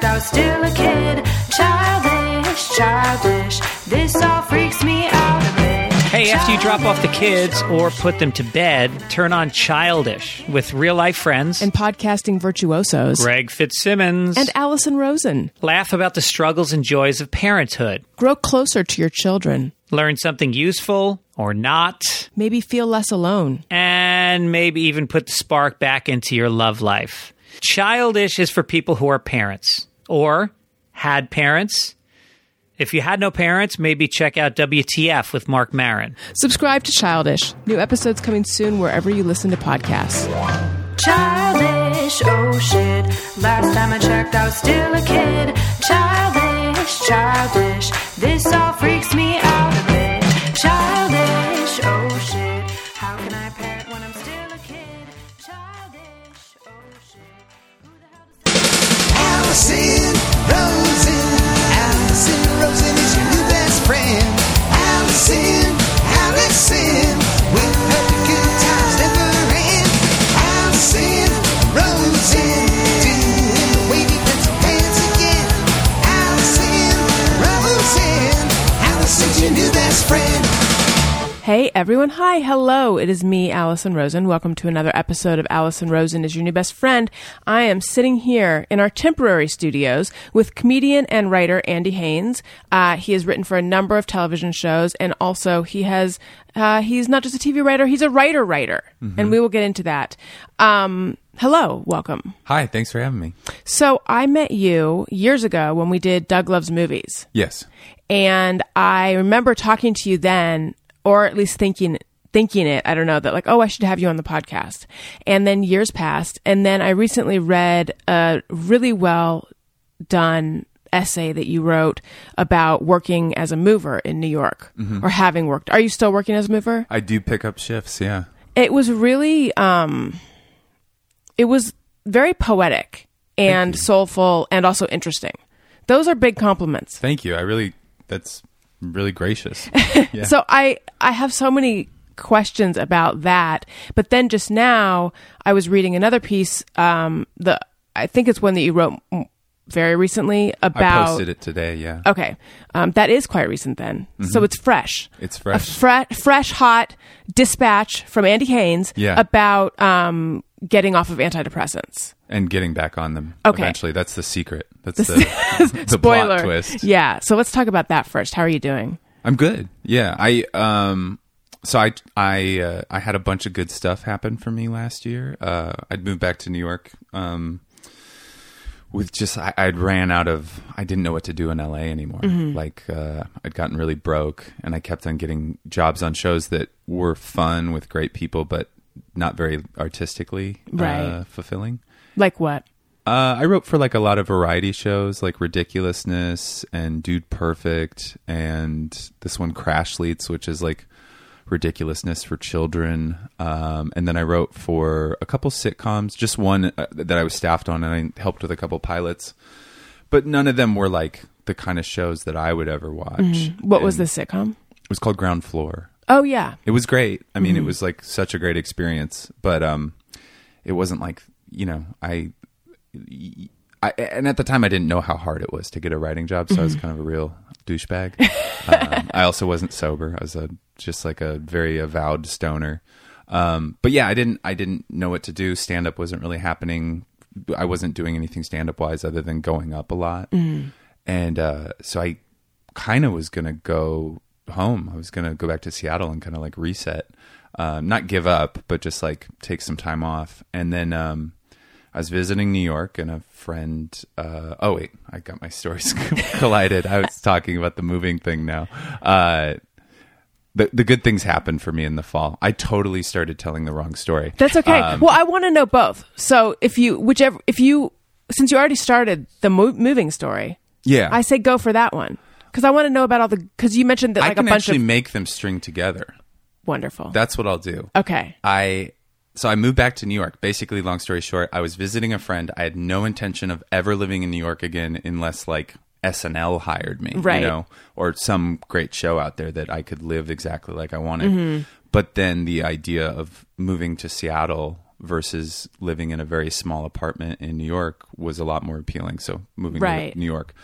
checked, I was still a kid. Childish, childish. This all freaks me out a bit. Hey, after you drop off the kids or put them to bed, turn on Childish with real life friends. and podcasting virtuosos. Greg Fitzsimmons. And Alison Rosen. laugh about the struggles and joys of parenthood. Grow closer to your children. Learn something useful or not. Maybe feel less alone. and maybe even put the spark back into your love life. Childish is for people who are parents or had parents. If you had no parents, maybe check out WTF with Marc Maron. Subscribe to Childish. New episodes coming soon wherever you listen to podcasts. Childish, oh shit. Last time I checked, I was still a kid. Childish, childish. This all freaks me out a bit. Childish, oh shit. How can I parent when I'm still a kid? Childish, oh shit. Who the hell does Hey everyone, hi, hello. It is me, Alison Rosen. Welcome to another episode of Alison Rosen is your new best friend. I am sitting here in our temporary studios with comedian and writer Andy Haynes. Uh, he has written for a number of television shows, and also he has uh, he's not just a TV writer; he's a writer writer, and we will get into that. Um, hello, welcome. Hi, thanks for having me. So I met you years ago when we did Doug Loves Movies. Yes. And I remember talking to you then, or at least thinking thinking it, I don't know, that like, oh, I should have you on the podcast. And then years passed, and then I recently read a really well done essay that you wrote about working as a mover in New York or having worked. Are you still working as a mover? I do pick up shifts, yeah. It was really um it was very poetic and soulful and also interesting. Those are big compliments. Thank you. I really that's really gracious. Yeah. So I I have so many questions about that. But then just now I was reading another piece um the I think it's one that you wrote very recently about. I posted it today, yeah. Okay. Um that is quite recent then. So it's fresh. It's A fresh. fre- fresh hot dispatch from Andy Haynes Yeah. about um getting off of antidepressants. and getting back on them Okay. eventually. That's the secret. That's the, the Spoiler. plot twist. Yeah. So let's talk about that first. How are you doing? I'm good. Yeah. I um so I I uh, I had a bunch of good stuff happen for me last year. Uh I'd moved back to New York um with just I, I'd ran out of I didn't know what to do in LA anymore. Like uh I'd gotten really broke and I kept on getting jobs on shows that were fun with great people but not very artistically uh, fulfilling. Like what? Uh, I wrote for like a lot of variety shows, like Ridiculousness and Dude Perfect, and this one Crashletes, which is like ridiculousness for children. Um, and then I wrote for a couple sitcoms, just one uh, that I was staffed on, and I helped with a couple pilots. But none of them were like the kind of shows that I would ever watch. What was the sitcom? It was called Ground Floor. Oh yeah. It was great. I mean, it was like such a great experience, but um, it wasn't like you know I, I and at the time I didn't know how hard it was to get a writing job, so I was kind of a real douchebag. um, I also wasn't sober. I was a just like a very avowed stoner. Um, but yeah, I didn't I didn't know what to do. Stand up wasn't really happening. I wasn't doing anything stand up wise other than going up a lot. And uh, so I kind of was going to go home. I was going to go back to Seattle and kind of like reset, um, not give up, but just like take some time off. And then um, I was visiting New York, and a friend. Uh, oh wait, I got my stories collided. I was talking about the moving thing now. Uh, the the good things happened for me in the fall. I totally started telling the wrong story. That's okay. Um, well, I want to know both. So if you, whichever, if you, since you already started the mo- moving story, yeah, I say go for that one because I want to know about all the. Because you mentioned that I like a can bunch actually of make them string together. wonderful. That's what I'll do. okay. I so I moved back to New York. Basically, long story short, I was visiting a friend. I had no intention of ever living in New York again unless like SNL hired me, Right. You know, or some great show out there that I could live exactly like I wanted. Mm-hmm. But then the idea of moving to Seattle versus living in a very small apartment in New York was a lot more appealing. So moving Right. to New York,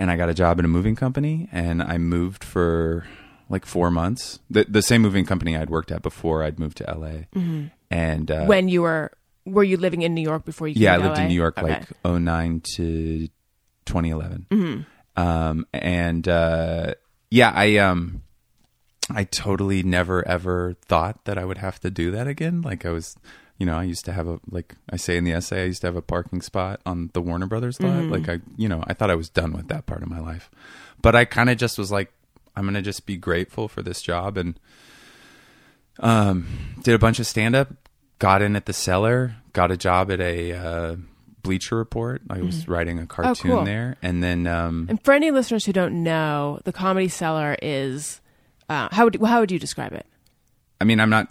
and I got a job in a moving company, and I moved for like four months. The the same moving company I'd worked at before I'd moved to LA, and uh, Mm-hmm. when you were were you living in New York before you came yeah, I lived LA? in New York Okay. like 09 to 2011. Mm-hmm. Um, and uh, yeah, I um, I totally never ever thought that I would have to do that again. Like I was, you know, I used to have a like I say in the essay, I used to have a parking spot on the Warner Brothers lot. Mm-hmm. Like I, you know, I thought I was done with that part of my life, but I kind of just was like, I'm gonna just be grateful for this job and um, did a bunch of stand up, got in at the cellar, got a job at a uh, Bleacher Report. I was writing a cartoon Mm-hmm. Oh, cool. there, and then um, And for any listeners who don't know, the Comedy Cellar is uh, how would how would you describe it? I mean, I'm not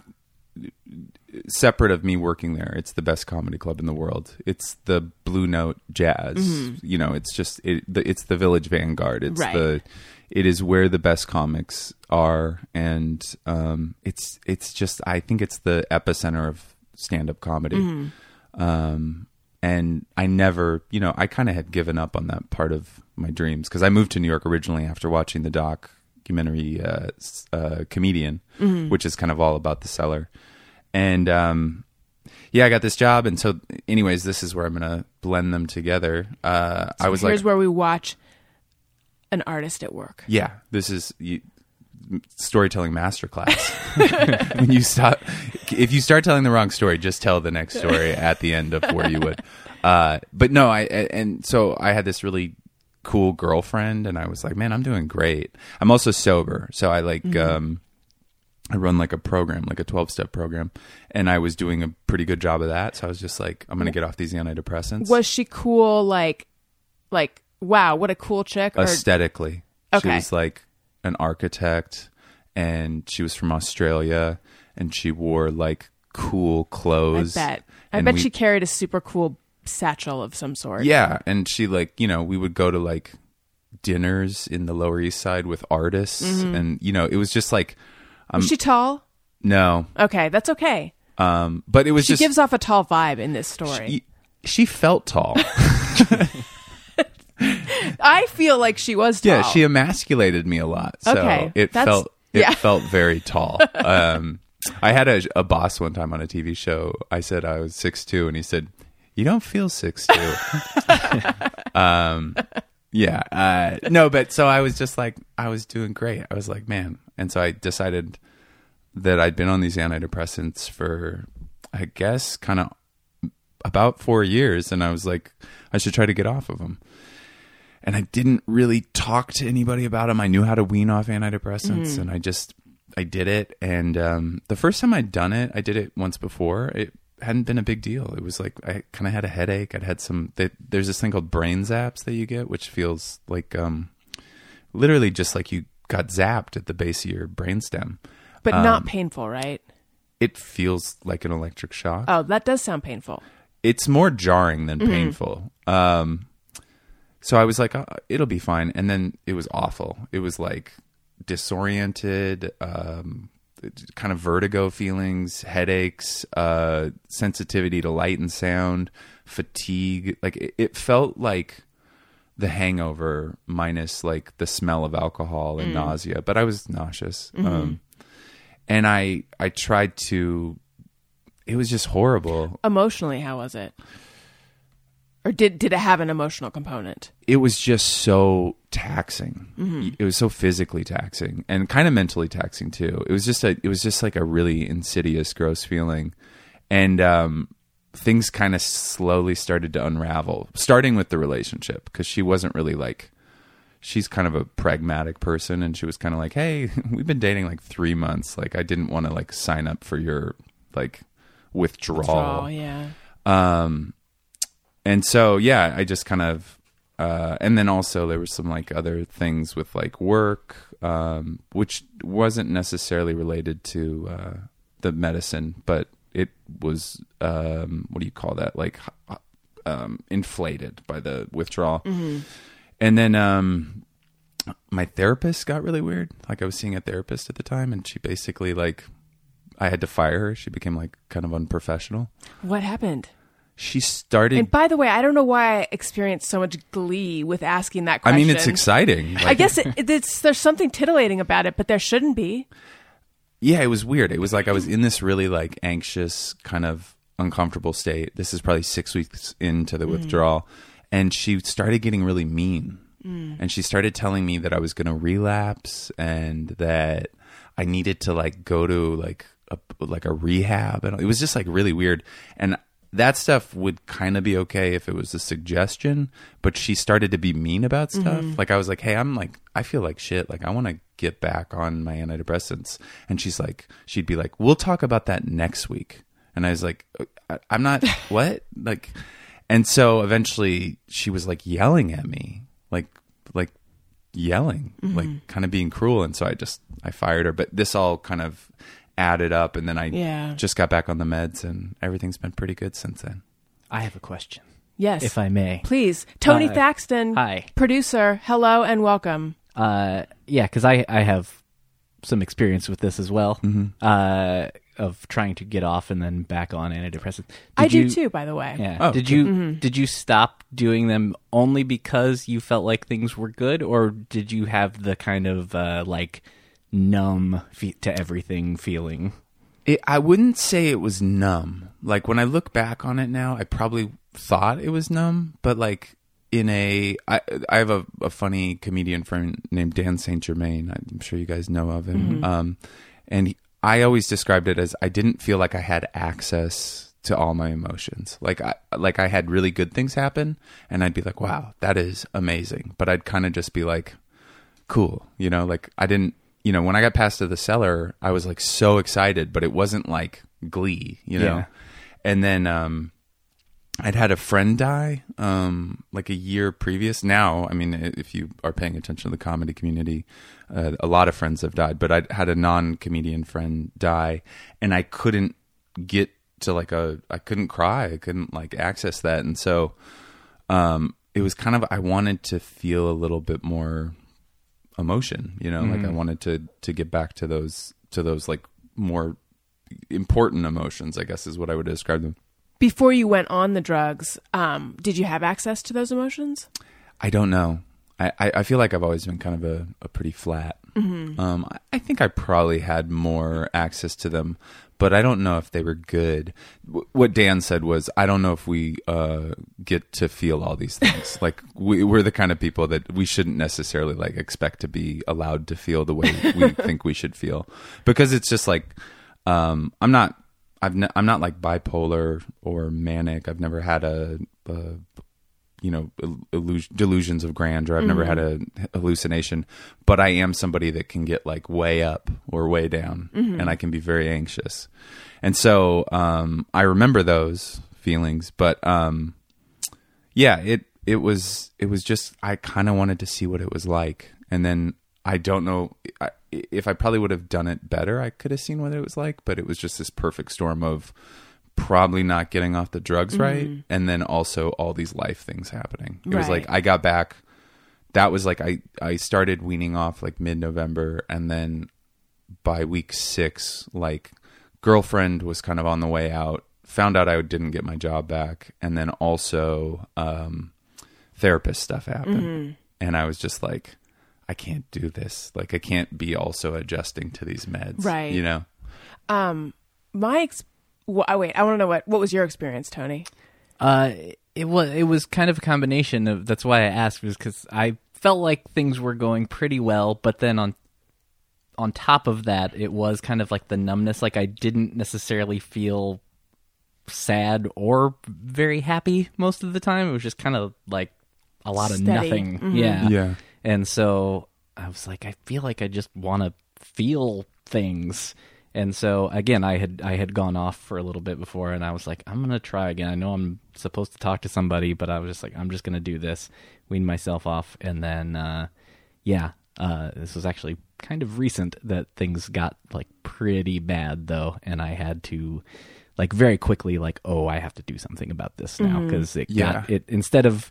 separate of me working there. It's the best comedy club in the world. It's the Blue Note Jazz. You know, it's just it, the, it's the Village Vanguard. It's Right. the it is where the best comics are, and um, it's it's just I think it's the epicenter of stand up comedy. Um, and I never, you know, I kind of had given up on that part of my dreams because I moved to New York originally after watching the documentary uh, uh, Comedian, which is kind of all about the cellar. And um, yeah, I got this job, and so, anyways, this is where I'm gonna blend them together. Uh, I was like Here's like, where we watch an artist at work. yeah, this is you, storytelling masterclass. when you stop, if you start telling the wrong story, just tell the next story at the end of where you would. Uh, but no, I and so I had this really cool girlfriend, and I was like, man, I'm doing great. I'm also sober, so I like. um I run like a program, like a 12 step program, and I was doing a pretty good job of that. So I was just like, I'm going to get off these antidepressants. Was she cool? Like, like wow, what a cool chick. Or aesthetically. She Okay. was like an architect and she was from Australia and she wore like cool I clothes. bet. I bet we- she carried a super cool satchel of some sort. Yeah, and she like, you know, we would go to like dinners in the Lower East Side with artists Mm-hmm. and you know, it was just like Was she tall? no. Okay, that's okay. Um but it was She just gives off a tall vibe in this story. she, she felt tall. I feel like she was tall. Yeah, she emasculated me a lot. So Okay, it that's- felt it yeah. felt very tall. Um, I had a, a boss one time on a TV show. I said I was six two, and he said, "You don't feel six two. um, yeah, uh, no, but so I was just like, I was doing great. I was like, man, and so I decided that I'd been on these antidepressants for, I guess, kind of about four years, and I was like, I should try to get off of them and I didn't really talk to anybody about them. I knew how to wean off antidepressants, and I just I did it. And um, the first time I'd done it, I did it once before. It hadn't been a big deal. It was like I kind of had a headache. I'd had some. They, there's this thing called brain zaps that you get, which feels like um, literally just like you got zapped at the base of your brainstem. but um, not painful, right? It feels like an electric shock. Oh, that does sound painful. it's more jarring than painful. Um, so I was like, oh, it'll be fine. And then it was awful. It was like disoriented, um, kind of vertigo feelings, headaches, uh, sensitivity to light and sound, fatigue. Like it, it felt like the hangover minus like the smell of alcohol and nausea, but I was nauseous. Um, and I, I tried to, it was just horrible. Emotionally, how was it? Or did did it have an emotional component? it was just so taxing. It was so physically taxing and kind of mentally taxing too. It was just a it was just like a really insidious gross feeling. And um things kind of slowly started to unravel, starting with the relationship because she wasn't really like she's kind of a pragmatic person and she was kind of like, "Hey, we've been dating like 3 months. Like I didn't want to like sign up for your like withdrawal." Oh, yeah. Um, and so yeah, I just kind of, uh, and then also there were some like other things with like work, um, which wasn't necessarily related to uh, the medicine, but it was um, what do you call that? Like um, inflated by the withdrawal, and then um, my therapist got really weird. Like I was seeing a therapist at the time, and she basically like I had to fire her. She became like kind of unprofessional. What happened? She started. And by the way, I don't know why I experienced so much glee with asking that question. I mean, it's exciting. I guess it, it- it's there's something titillating about it, but there shouldn't be. yeah, it was weird. It was like I was in this really like anxious, kind of uncomfortable state. This is probably six weeks into the mm. withdrawal, and she started getting really mean. Mm. And she started telling me that I was going to relapse and that I needed to like go to like a like a rehab, and it was just like really weird. And that stuff would kind of be okay if it was a suggestion, but she started to be mean about mm-hmm. stuff. Like I was like, "Hey, I'm like I feel like shit. Like I want to get back on my antidepressants." And she's like she'd be like, "We'll talk about that next week." And I was like, uh, I- "I'm not what?" Like and so eventually she was like yelling at me, like like yelling, like mm-hmm. kind of being cruel and so I just I fired her, but this all kind of added up and then I Yeah. just got back on the meds and everything's been pretty good since then. I have a question, Yes, if I may. please, Tony Uh, Thaxton, hi. producer. Hello and welcome. Uh, yeah, because I I have some experience with this as well. Mm-hmm. Uh, of trying to get off and then back on antidepressants. I Did do too, by the way. Yeah. Oh, did you did you stop doing them only because you felt like things were good, or did you have the kind of uh, like numb fe- to everything feeling? It, I wouldn't say it was numb. Like when I look back on it now, I probably thought it was numb, but like in a, I, I have a, a funny comedian friend named Dan Saint Germain. I'm sure you guys know of him. Um, and he, I always described it as I didn't feel like I had access to all my emotions. Like I, like I had really good things happen, and I'd be like, "Wow, that is amazing," but I'd kind of just be like, cool. You know, like I didn't, you know, when I got past to the cellar, I was like so excited, but it wasn't like glee, you know? Yeah. And then, um, I'd had a friend die, um, like a year previous. Now, I mean, if you are paying attention to the comedy community, uh, a lot of friends have died, but I had a non-comedian friend die and I couldn't get to like a, I couldn't cry. I couldn't like access that. And so, um, it was kind of, I wanted to feel a little bit more emotion you know like i wanted to to get back to those to those like more important emotions i guess is what i would describe them. Before you went on the drugs, um, did you have access to those emotions? i don't know. I i, I feel like i've always been kind of a, a pretty flat. Um I, I think i probably had more access to them but i don't know if they were good. W- what dan said was i don't know if we uh get to feel all these things. Like we, we're the kind of people that we shouldn't necessarily like expect to be allowed to feel the way we think we should feel. Because it's just like um i'm not I've ne- I'm not like bipolar or manic. I've never had a, a you know illus- delusions of grandeur. I've never had a hallucination, but I am somebody that can get like way up or way down, and I can be very anxious. And so um, I remember those feelings, but um, yeah, it it was it was just I kind of wanted to see what it was like, and then I don't know I, if I probably would have done it better. I could have seen what it was like, but it was just this perfect storm of probably not getting off the drugs mm-hmm. right, and then also all these life things happening. It was Right. like I got back. That was like I I started weaning off like mid November, and then by week six, like girlfriend was kind of on the way out. Found out I didn't get my job back, and then also um, therapist stuff happened, mm-hmm. and I was just like, I can't do this. Like I can't be also adjusting to these meds, Right. You know, um, My ex- well, oh, wait, I want to know what what was your experience, Tony? Uh, it was it was kind of a combination of. That's why I asked was because I felt like things were going pretty well, but then on on top of that, it was kind of like the numbness. Like I didn't necessarily feel sad or very happy most of the time. It was just kind of like a lot of Steady. nothing. Yeah, Yeah. And so I was like, I feel like I just want to feel things. And so again, I had I had gone off for a little bit before, and I was like, I'm gonna try again. I know I'm supposed to talk to somebody, but I was just like, I'm just gonna do this, wean myself off, and then uh, yeah, uh, this was actually kind of recent that things got like pretty bad though, and I had to like very quickly like, oh, I have to do something about this now because it Yeah. got it instead of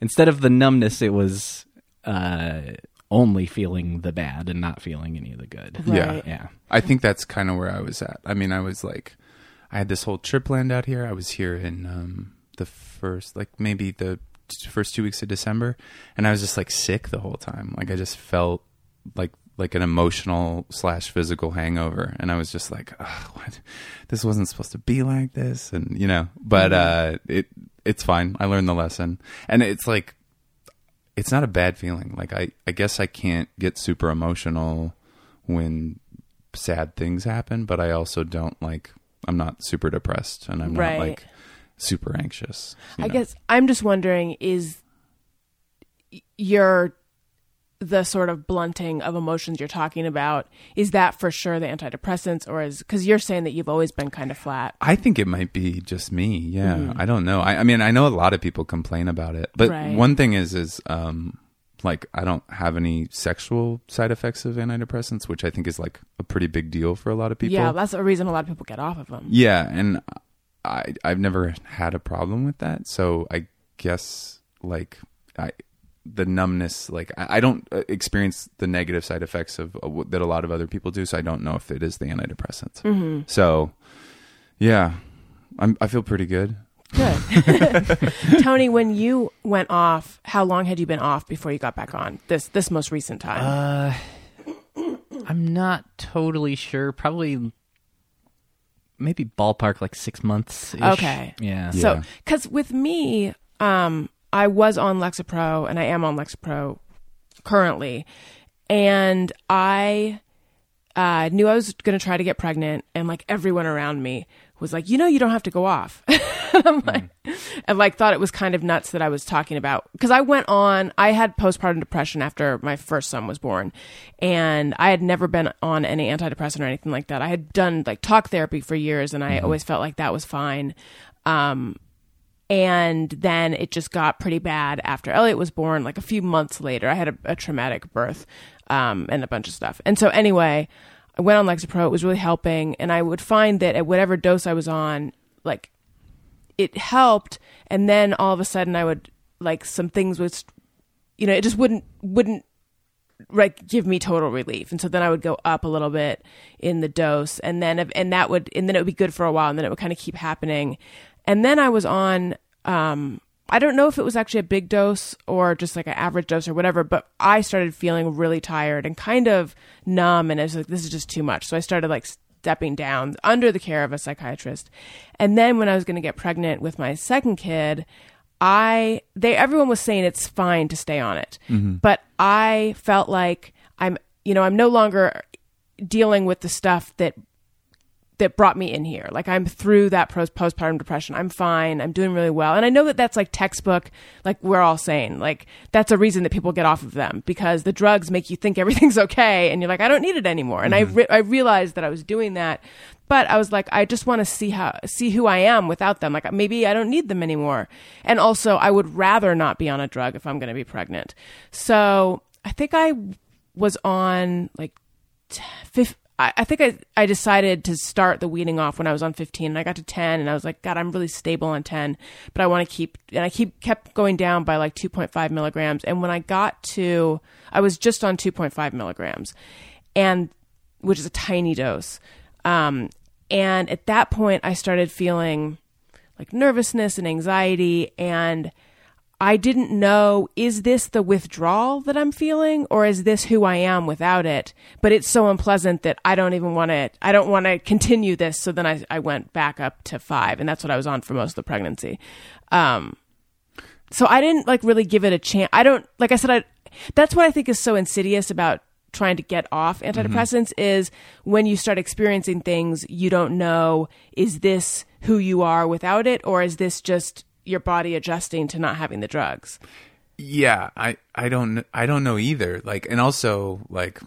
instead of the numbness, it was uh, only feeling the bad and not feeling any of the good. Yeah. Right. Yeah. I think that's kind of where I was at. I mean, I was like, I had this whole trip planned out here. I was here in um, the first, like maybe the t- first two weeks of December, and I was just like sick the whole time. Like I just felt like like an emotional slash physical hangover, and I was just like, oh, what? This wasn't supposed to be like this, and you know. But uh, it it's fine. I learned the lesson, and it's like it's not a bad feeling. Like I, I guess I can't get super emotional when sad things happen, but I also don't like I'm not super depressed and I'm Right. not like super anxious. I know? guess I'm just wondering is your the sort of blunting of emotions you're talking about is that for sure the antidepressants or is because you're saying that you've always been kind of flat I think it might be just me. Yeah. I don't know. I, I mean, I know a lot of people complain about it, but Right. one thing is, is, um, like I don't have any sexual side effects of antidepressants, which I think is like a pretty big deal for a lot of people. yeah that's a reason a lot of people get off of them Yeah, and I I've never had a problem with that. So I guess like I the numbness like I, I don't uh, experience the negative side effects of uh, that a lot of other people do. So I don't know if it is the antidepressants. Mm-hmm. So yeah, I'm I feel pretty good. good tony when you went off how long had you been off before you got back on this this most recent time Uh, I'm not totally sure. Probably, maybe ballpark like six months. Okay. Yeah. Yeah. So, because with me, um, I was on Lexapro and I am on Lexapro currently, and I uh, knew I was going to try to get pregnant, and like everyone around me was like, you know, you don't have to go off. I'm like, and like thought it was kind of nuts that I was talking about because I went on. I had postpartum depression after my first son was born, and I had never been on any antidepressant or anything like that. I had done like talk therapy for years, and I always felt like that was fine. Um, and then it just got pretty bad after Elliot was born. Like a few months later, I had a, a traumatic birth um, and a bunch of stuff. And so, anyway, I went on Lexapro. It was really helping. And I would find that at whatever dose I was on, like it helped. And then all of a sudden, I would like some things was, you know, it just wouldn't wouldn't like give me total relief and so then i would go up a little bit in the dose and then and that would and then it would be good for a while and then it would kind of keep happening and then i was on um i don't know if it was actually a big dose or just like an average dose or whatever but i started feeling really tired and kind of numb and i was like this is just too much. So i started like stepping down under the care of a psychiatrist. And then when i was going to get pregnant with my second kid I they everyone was saying it's fine to stay on it. But I felt like I'm you know, I'm no longer dealing with the stuff that that brought me in here. Like I'm through that post postpartum depression. I'm fine. I'm doing really well. And I know that that's like textbook like we're all saying. Like that's a reason that people get off of them because the drugs make you think everything's okay and you're like I don't need it anymore. And I mm-hmm. re- I realized that I was doing that but I was like, I just want to see how see who I am without them. Like maybe I don't need them anymore. And also, I would rather not be on a drug if I'm going to be pregnant. So I think I was on like t- fif- I I think I, I decided to start the weaning off when I was on 15 and I got to 10 and I was like, God, I'm really stable on 10, but I want to keep, and I keep kept going down by like 2.5 milligrams. And when I got to, I was just on 2.5 milligrams and which is a tiny dose. Um, and at that point, I started feeling like nervousness and anxiety. And I didn't know is this the withdrawal that I'm feeling or is this who I am without it? But it's so unpleasant that I don't even want to, I don't want to continue this. So then I, I went back up to five. And that's what I was on for most of the pregnancy. Um, so I didn't like really give it a chance. I don't, like I said, I, that's what I think is so insidious about trying to get off antidepressants is when you start experiencing things you don't know is this who you are without it or is this just your body adjusting to not having the drugs Yeah, I I don't I don't know either. Like, and also like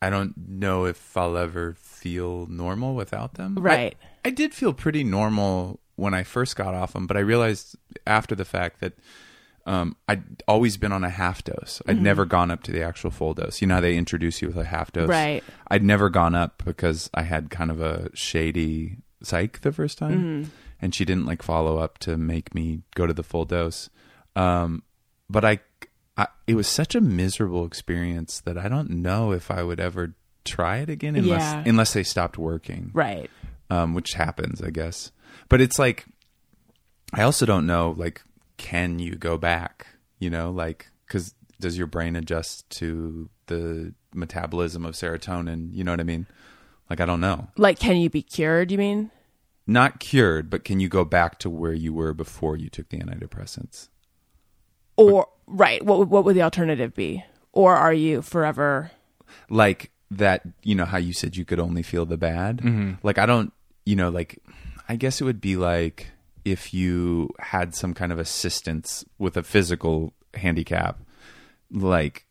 I don't know if I'll ever feel normal without them. Right. I, did feel pretty normal when I first got off them, but I realized after the fact that um, I'd always been on a half dose. Mm-hmm. I'd never gone up to the actual full dose. You know how they introduce you with a half dose. Right. I'd never gone up because I had kind of a shady psych the first time, Mm-hmm. And she didn't like follow up to make me go to the full dose. Um, but I, I, it was such a miserable experience that I don't know if I would ever try it again unless Yeah. unless they stopped working. Right. um, which happens, I guess. But it's like, I also don't know, like, can you go back? You know, like, because does your brain adjust to the metabolism of serotonin? You know what I mean? Like, I don't know. Like, can you be cured? You mean? Not cured, but can you go back to where you were before you took the antidepressants? Or right? What would- what would the alternative be? Or are you forever? like that you know how you said you could only feel the bad mm-hmm. like i don't you know like i guess it would be like if you had some kind of assistance with a physical handicap like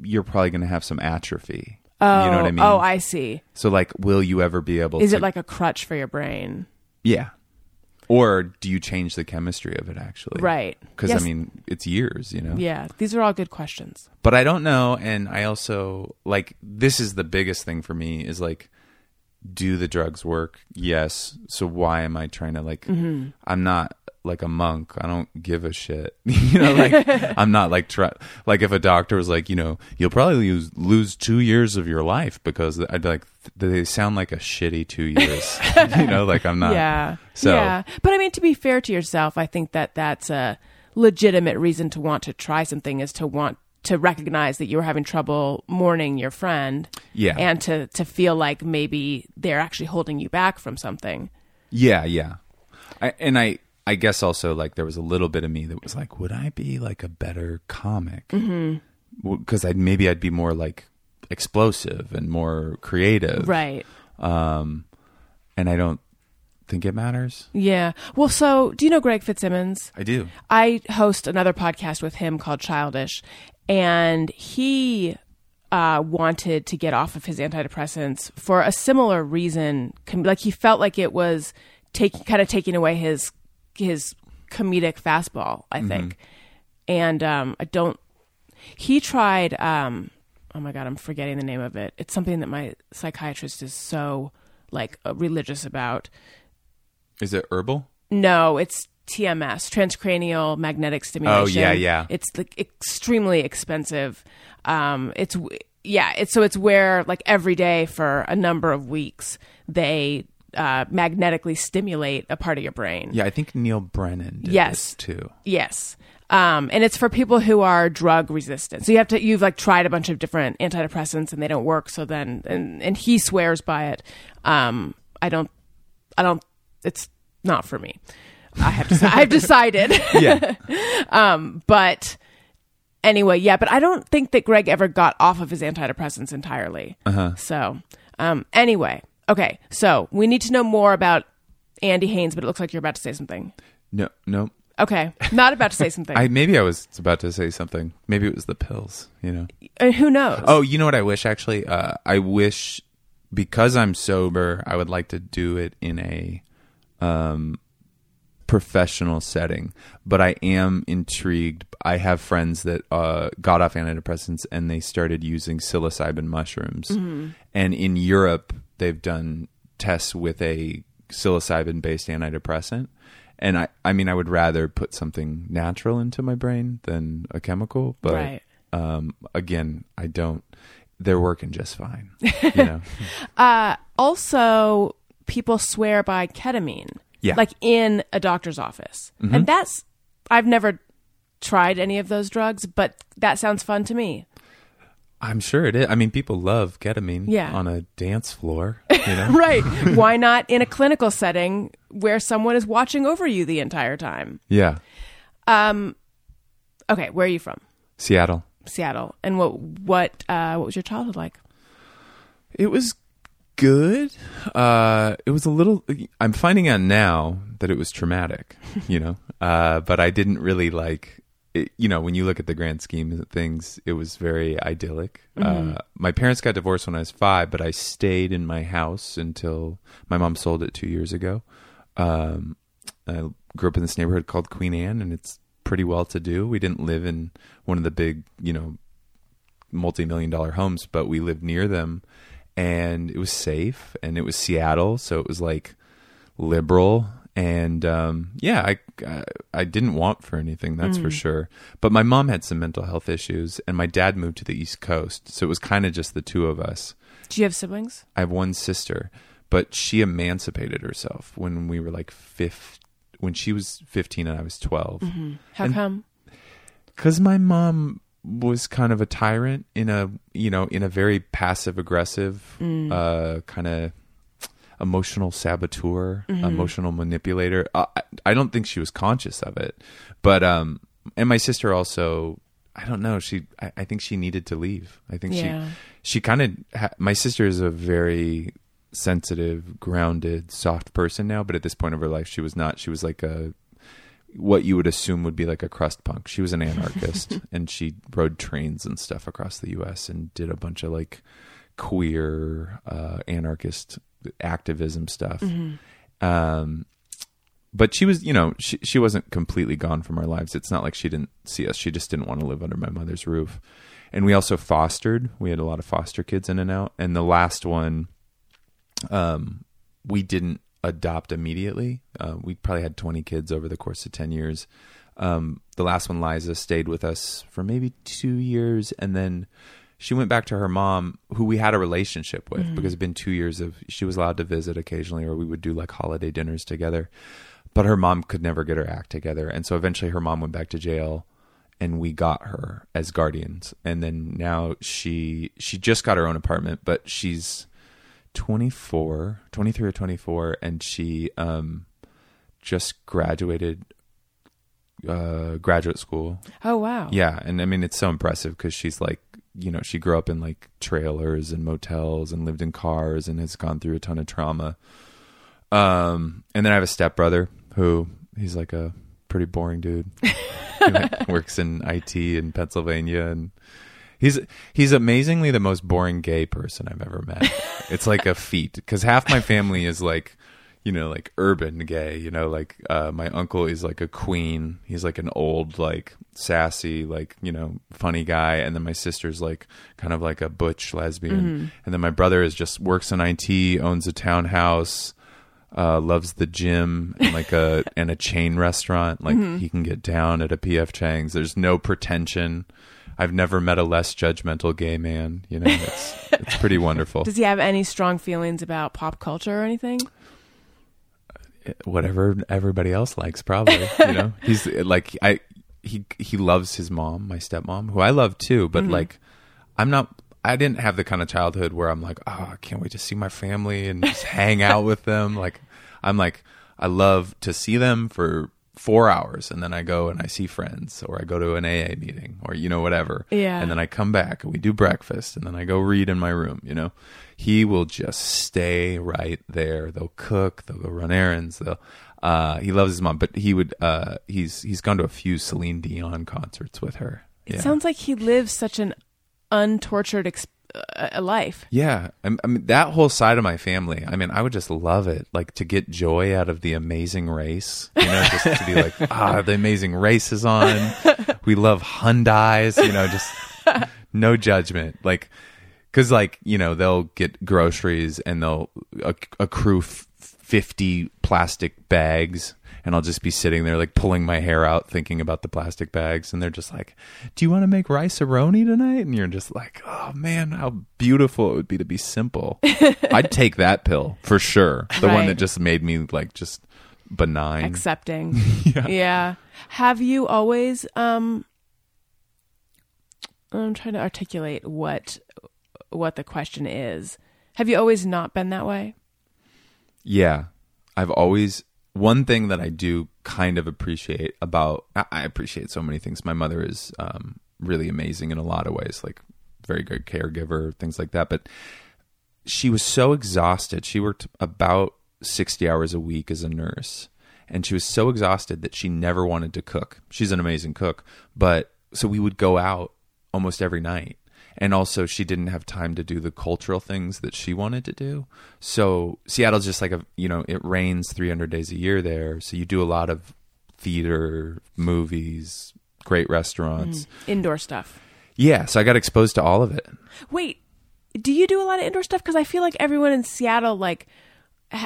you're probably going to have some atrophy Oh, you know what i oh, oh, mean oh, I see. so like will you ever be able to Is to it like a crutch for your brain? yeah or do you change the chemistry of it actually Right. because Yes. i mean it's years you know Yeah, these are all good questions. but I don't know. And I also like this is the biggest thing for me is like, do the drugs work? Yes. So why am I trying to like? Mm-hmm. I'm not like a monk. I don't give a shit. you know, like I'm not like try like if a doctor was like, you know, you'll probably lose lose two years of your life because I'd like they sound like a shitty two years. you know, like I'm not. yeah. So yeah. But I mean, to be fair to yourself, I think that that's a legitimate reason to want to try something is to want to recognize that you were having trouble mourning your friend. Yeah. And to, to feel like maybe they're actually holding you back from something. Yeah, yeah. I, and I, I guess also like there was a little bit of me that was like, would I be like a better comic? Because I'd maybe I'd be more like explosive and more creative, Right. Um, and I don't think it matters. Yeah. Well, so do you know Greg Fitzsimmons? I do. I host another podcast with him called Childish, and he uh, wanted to get off of his antidepressants for a similar reason. Com- Like he felt like it was taking kind of taking away his his comedic fastball. I think, and um, I don't. He tried. Um, oh my god, I'm forgetting the name of it. It's something that my psychiatrist is so like uh, religious about. Is it herbal? No, it's TMS, transcranial magnetic stimulation. Oh, yeah, yeah. It's like extremely expensive. Um, it's yeah, it's so it's where like every day for a number of weeks they uh, magnetically stimulate a part of your brain. Yeah, I think Neal Brennan did Yes. this too. Yes. Um, and it's for people who are drug resistant. So you have to, you've like tried a bunch of different antidepressants and they don't work. So then, and, and he swears by it. Um, I don't, I don't, it's not for me. I have to, I've decided. Yeah. Um, but anyway, yeah, but I don't think that Greg ever got off of his antidepressants entirely. Uh-huh. So, um, anyway, okay. So we need to know more about Andy Haynes, but it looks like you're about to say something. no, no. Okay. Not about to say something. I maybe I was about to say something. Maybe it was the pills. You know. And who knows? Oh, you know what I wish actually? Uh, I wish because I'm sober, I would like to do it in a um, professional setting. But I am intrigued. I have friends that uh, got off antidepressants and they started using psilocybin mushrooms. And in Europe, they've done tests with a psilocybin based antidepressant. And I, I mean, I would rather put something natural into my brain than a chemical. But Right. um, again, I don't. They're working just fine. You know. Uh, also, people swear by ketamine. Yeah. Like in a doctor's office. And that's, I've never tried any of those drugs, but that sounds fun to me. I'm sure it is. I mean, people love ketamine Yeah. on a dance floor. You know. Right. Why not in a clinical setting where someone is watching over you the entire time? Yeah. Um, okay, where are you from? Seattle. Seattle. And what what uh what was your childhood like? It was good. Uh, it was a little. I'm finding out now that it was traumatic. You know. Uh, but I didn't really like. It, you know, when you look at the grand scheme of things, it was very idyllic. Uh, my parents got divorced when I was five, but I stayed in my house until my mom sold it two years ago. Um, I grew up in this neighborhood called Queen Anne, and it's pretty well to do. We didn't live in one of the big, you know, multi-million dollar homes, but we lived near them, and it was safe, and it was Seattle, so it was like liberal, and um, yeah, I, I I didn't want for anything, that's for sure. But my mom had some mental health issues, and my dad moved to the East Coast, so it was kind of just the two of us. Do you have siblings? I have one sister, but she emancipated herself when we were like fifth, when she was fifteen and I was 12 How And- come? because my mom was kind of a tyrant in a you know in a very passive aggressive uh kind of emotional saboteur emotional manipulator. I, I don't think she was conscious of it but um and my sister also i don't know she i, I think she needed to leave. I think Yeah. she she kind of ha- my sister is a very sensitive grounded soft person now but at this point of her life she was not she was like a what you would assume would be like a crust punk. She was an anarchist and she rode trains and stuff across the US and did a bunch of like queer uh anarchist activism stuff. Um but she was, you know, she she wasn't completely gone from our lives. It's not like she didn't see us. She just didn't want to live under my mother's roof. And we also fostered. We had a lot of foster kids in and out. And the last one um, we didn't adopt immediately. Uh, we probably had 20 kids over the course of 10 years. Um, the last one, Liza, stayed with us for maybe two years, and then she went back to her mom, who we had a relationship with because it'd been two years of she was allowed to visit occasionally, or we would do like holiday dinners together. But her mom could never get her act together, and so eventually her mom went back to jail and we got her as guardians and then now she she just got her own apartment but she's 24 23 or 24 and she um just graduated uh graduate school. Oh wow. yeah and i mean it's so impressive because she's like you know she grew up in like trailers and motels and lived in cars and has gone through a ton of trauma. Um and then i have a stepbrother who he's like a pretty boring dude. He like, works in it in pennsylvania and he's he's amazingly the most boring gay person i've ever met it's like a feat because half my family is like you know like urban gay you know like uh my uncle is like a queen he's like an old like sassy like you know funny guy and then my sister's like kind of like a butch lesbian and then my brother is just works in it owns a townhouse uh, loves the gym and like a and a chain restaurant. Like he can get down at a PF Chang's. There's no pretension. I've never met a less judgmental gay man. You know, it's it's pretty wonderful. Does he have any strong feelings about pop culture or anything? Uh, whatever everybody else likes, probably. You know, he's uh, like I he he loves his mom, my stepmom, who I love too. But mm-hmm. like, I'm not. I didn't have the kind of childhood where I'm like, oh, I can't wait to see my family and just hang out with them. Like, I'm like, I love to see them for four hours and then I go and I see friends or I go to an AA meeting or, you know, whatever. Yeah. And then I come back and we do breakfast and then I go read in my room, you know. He will just stay right there. They'll cook, they'll go run errands, they'll uh he loves his mom, but he would uh he's he's gone to a few Celine Dion concerts with her. It Yeah. sounds like he lives such an untortured exp- uh, a life. Yeah, I, mean that whole side of my family. I mean, I would just love it, like to get joy out of the Amazing Race. You know, just to be like, ah, the Amazing Race is on. We love Hyundai's. You know, just no judgment. Like, because like you know they'll get groceries and they'll acc- accrue f- fifty plastic bags. And I'll just be sitting there, like pulling my hair out, thinking about the plastic bags. And they're just like, "Do you want to make Rice-A-Roni tonight?" And you're just like, "Oh man, how beautiful it would be to be simple." I'd take that pill for sure. The one that just made me like just benign. Accepting. yeah. Have you always um I'm trying to articulate what what the question is. Have you always not been that way? Yeah. I've always one thing that I do kind of appreciate about I appreciate so many things. My mother is um really amazing in a lot of ways, like very good caregiver, things like that. But she was so exhausted. She worked about 60 hours a week as a nurse. And she was so exhausted that she never wanted to cook. She's an amazing cook, but so we would go out almost every night. And also she didn't have time to do the cultural things that she wanted to do. So Seattle's just like a, you know, it rains 300 days a year there. So you do a lot of theater, movies, great restaurants. Mm, indoor stuff. Yeah, so I got exposed to all of it. Wait, do you do a lot of indoor stuff? Because I feel like everyone in Seattle, like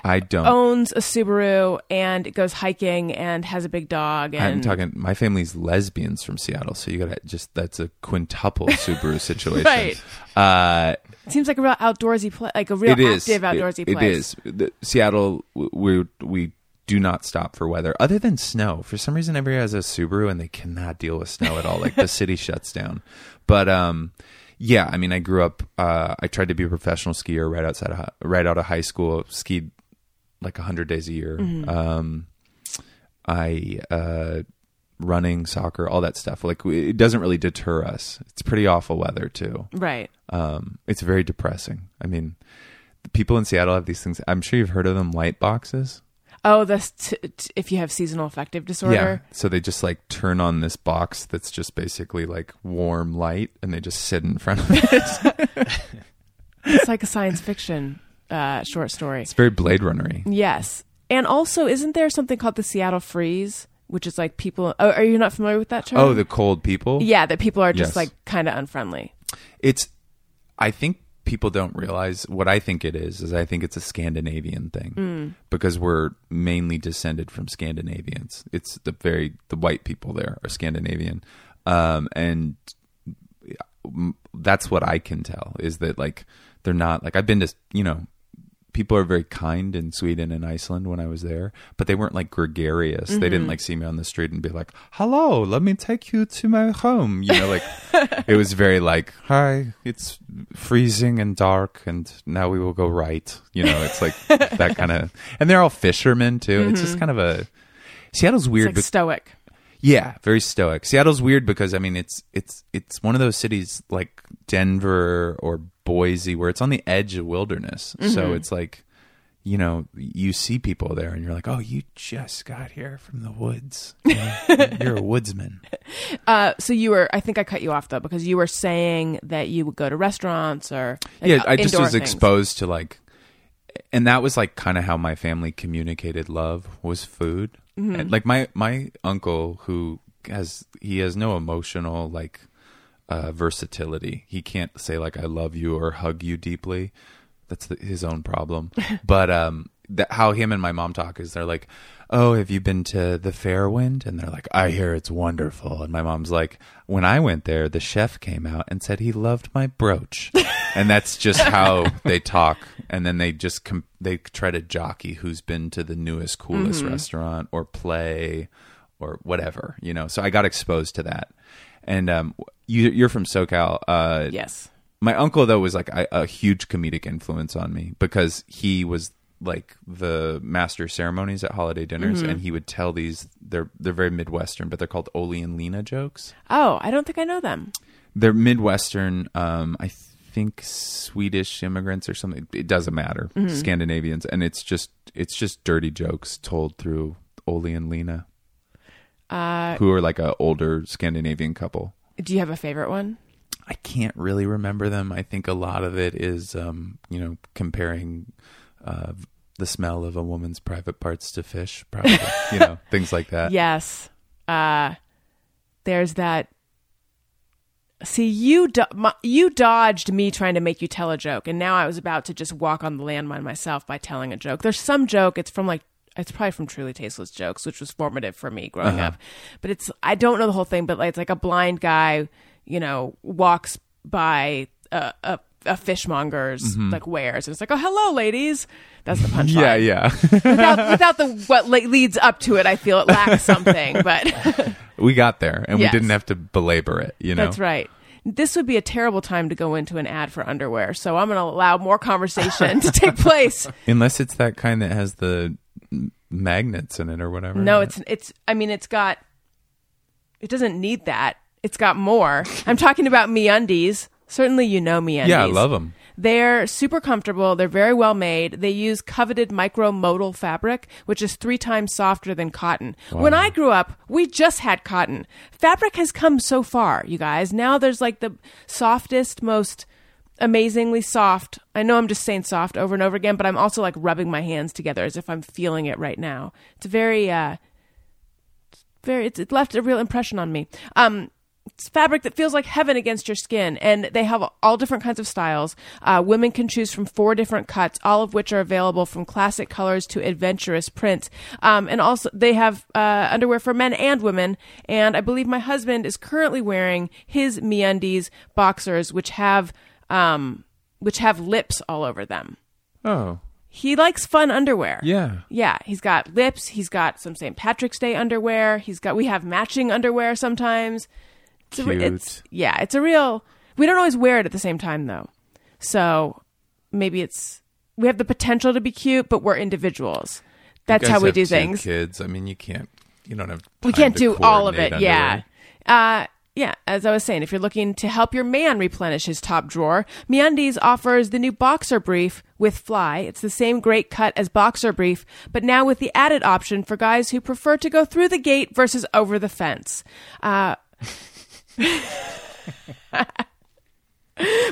I don't. owns a Subaru and goes hiking and has a big dog. And I'm talking. My family's lesbians from Seattle, so you gotta just that's a quintuple Subaru situation. Right. Uh, It seems like a real outdoorsy place, like a real it is active outdoorsy It- place. It is. The, Seattle. We we do not stop for weather other than snow. For some reason, everybody has a Subaru and they cannot deal with snow at all. Like the city shuts down. But um, yeah. I mean, I grew up. Uh, I tried to be a professional skier right outside of right out of high school. Skied like hundred days a year. Mm-hmm. Um, I uh, running, soccer, all that stuff. Like we- it doesn't really deter us. It's pretty awful weather too. Right. Um, it's very depressing. I mean, the people in Seattle have these things. I'm sure you've heard of them, light boxes. Oh, that's t- t- if you have seasonal affective disorder. Yeah. So they just like turn on this box that's just basically like warm light, and they just sit in front of it. It's like a science fiction uh, short story. it's very Blade Runnery. Yes. And also, isn't there something called the Seattle Freeze, which is like people. Oh, are you not familiar with that term? Oh, the cold people. yeah, that people are just Yes. like kind of unfriendly. It's. I think people don't realize what I think it is. Is I think it's a Scandinavian thing because we're mainly descended from Scandinavians. It's the very the white people there are Scandinavian, um, and that's what I can tell is that like they're not like I've been to you know people are very kind in Sweden and Iceland when I was there, but they weren't like gregarious. They didn't mm-hmm. like see me on the street and be like, "Hello, let me take you to my home." You know, like it was very like, "Hi, it's freezing and dark, and now we will go right." You know, it's like that kind of, and they're all fishermen too. It's just mm-hmm. kind of a Seattle's It's weird. like bec- stoic. yeah, very stoic. Seattle's weird because I mean it's it's it's one of those cities like Denver or Boise where it's on the edge of wilderness. So it's like you know, you see people there and you're like, "Oh, you just got here from the woods. You're a woodsman." Uh, so you were, I think I cut you off though, because you were saying that you would go to restaurants or like, yeah, I just was things. exposed to like and that was like kind of how my family communicated love was food. Mm-hmm. And, like my my uncle who has he has no emotional like uh versatility. He can't say like I love you or hug you deeply. That's the, his own problem. but um that how him and my mom talk is they're like, "Oh, have you been to the Fairwind?" And they're like, "I hear it's wonderful." And my mom's like, "When I went there, the chef came out and said he loved my brooch." and that's just how they talk. And then they just com- they try to jockey who's been to the newest, coolest restaurant or play or whatever, you know. So I got exposed to that. And um, you, you're from SoCal. Uh, Yes. my uncle though was like a, a huge comedic influence on me because he was like the master ceremonies at holiday dinners and he would tell these they're they're very midwestern but they're called Ole and Lena jokes. Oh, I don't think I know them. They're midwestern um I think Swedish immigrants or something it doesn't matter. Scandinavians and it's just it's just dirty jokes told through Ole and Lena Uh, who are like an older Scandinavian couple. do you have a favorite one? I can't really remember them. I think a lot of it is, um, you know, comparing uh, the smell of a woman's private parts to fish, probably, you know, things like that. Yes. Uh, there's that. See, you do- my, you dodged me trying to make you tell a joke, and now I was about to just walk on the landmine myself by telling a joke. There's some joke. It's from like it's probably from Truly Tasteless Jokes, which was formative for me growing uh-huh. up. But it's I don't know the whole thing, but like it's like a blind guy, you know, walks by a a, a fishmonger's mm-hmm. like wares, and it's like, oh hello, ladies. That's the punchline Yeah, yeah. without without the what le- leads up to it, I feel it lacks something. But we got there, and Yes. we didn't have to belabor it. You know, that's right. This would be a terrible time to go into an ad for underwear, so I'm going to allow more conversation to take place. unless it's that kind that has the magnets in it or whatever. No, it's it's. I mean, it's got. It doesn't need that. It's got more. I'm talking about MeUndies. Certainly, you know MeUndies. yeah, I love them. They're super comfortable. They're very well made. They use coveted micromodal fabric, which is three times softer than cotton. When I grew up, we just had cotton. Fabric has come so far, you guys. Now there's like the softest, most amazingly soft. I know I'm just saying soft over and over again, but I'm also like rubbing my hands together as if I'm feeling it right now. It's very, uh, very, it's, it left a real impression on me. Um, it's fabric that feels like heaven against your skin, and they have all different kinds of styles. Uh, women can choose from four different cuts, all of which are available from classic colors to adventurous prints. Um, and also, they have uh, underwear for men and women. And I believe my husband is currently wearing his MeUndies boxers, which have um, which have lips all over them. Oh, He likes fun underwear. yeah. Yeah, he's got lips. He's got some St. Patrick's Day underwear. He's got. We have matching underwear sometimes. It's a Cute. it's, yeah, it's a real. We don't always wear it at the same time though, so maybe it's we have the potential to be cute, but we're individuals. That's how we do things. Kids. I mean, you can't. You don't have. We can't do all of it. coordinate Yeah. Uh, yeah, as I was saying, if you're looking to help your man replenish his top drawer, MeUndies offers the new Boxer Brief with Fly. It's the same great cut as Boxer Brief, but now with the added option for guys who prefer to go through the gate versus over the fence. Uh,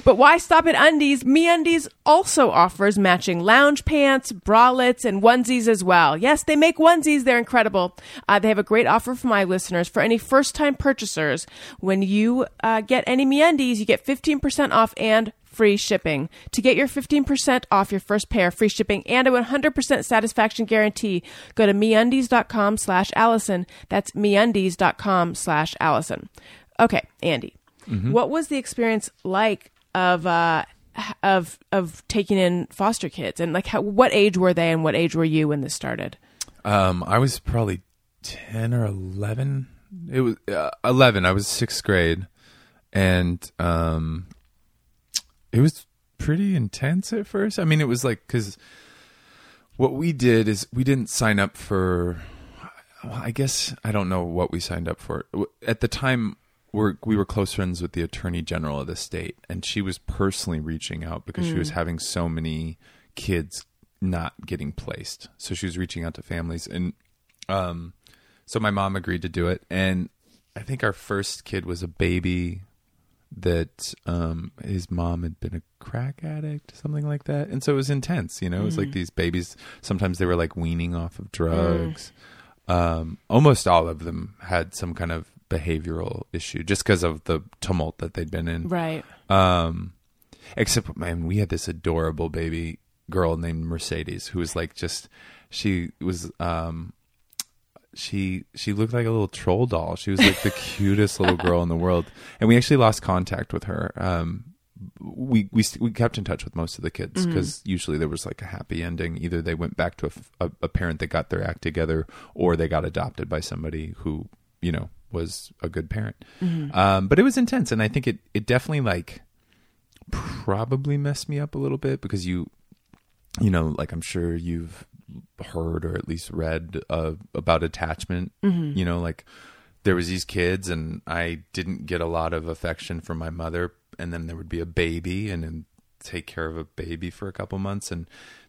But why stop at undies? MeUndies also offers matching lounge pants, bralettes, and onesies as well. Yes, they make onesies. They're incredible. Uh, they have a great offer for my listeners. For any first-time purchasers, when you uh, get any MeUndies, you get 15% off and free shipping. To get your 15% off your first pair, free shipping, and a 100% satisfaction guarantee, go to MeUndies.com slash Alison. That's MeUndies.com slash Alison. Okay, Andy. What was the experience like of uh, of of taking in foster kids, and like how, what age were they, and what age were you when this started? Um, I was probably ten or eleven. It was uh, eleven. I was sixth grade, and um, it was pretty intense at first. I mean, it was like because what we did is we didn't sign up for. Well, I guess I don't know what we signed up for at the time. We're, we were close friends with the attorney general of the state, and she was personally reaching out because she was having so many kids not getting placed. So she was reaching out to families, and um, so my mom agreed to do it. And I think our first kid was a baby that um, his mom had been a crack addict, something like that. And so it was intense, you know. It was like these babies. Sometimes they were like weaning off of drugs. Um, almost all of them had some kind of behavioral issue just because of the tumult that they'd been in. Right. Um, except man, we had this adorable baby girl named Mercedes who was like just she was um she she looked like a little troll doll. She was like the cutest little girl in the world, and we actually lost contact with her. Um, we we we kept in touch with most of the kids because usually there was like a happy ending. Either they went back to a parent that got their act together, or they got adopted by somebody who you know was a good parent. Um, but it was intense, and I think it it definitely like probably messed me up a little bit because you you know like i'm sure you've heard or at least read uh, about attachment. You know like there was these kids and i didn't get a lot of affection from my mother and then there would be a baby and then take care of a baby for a couple months and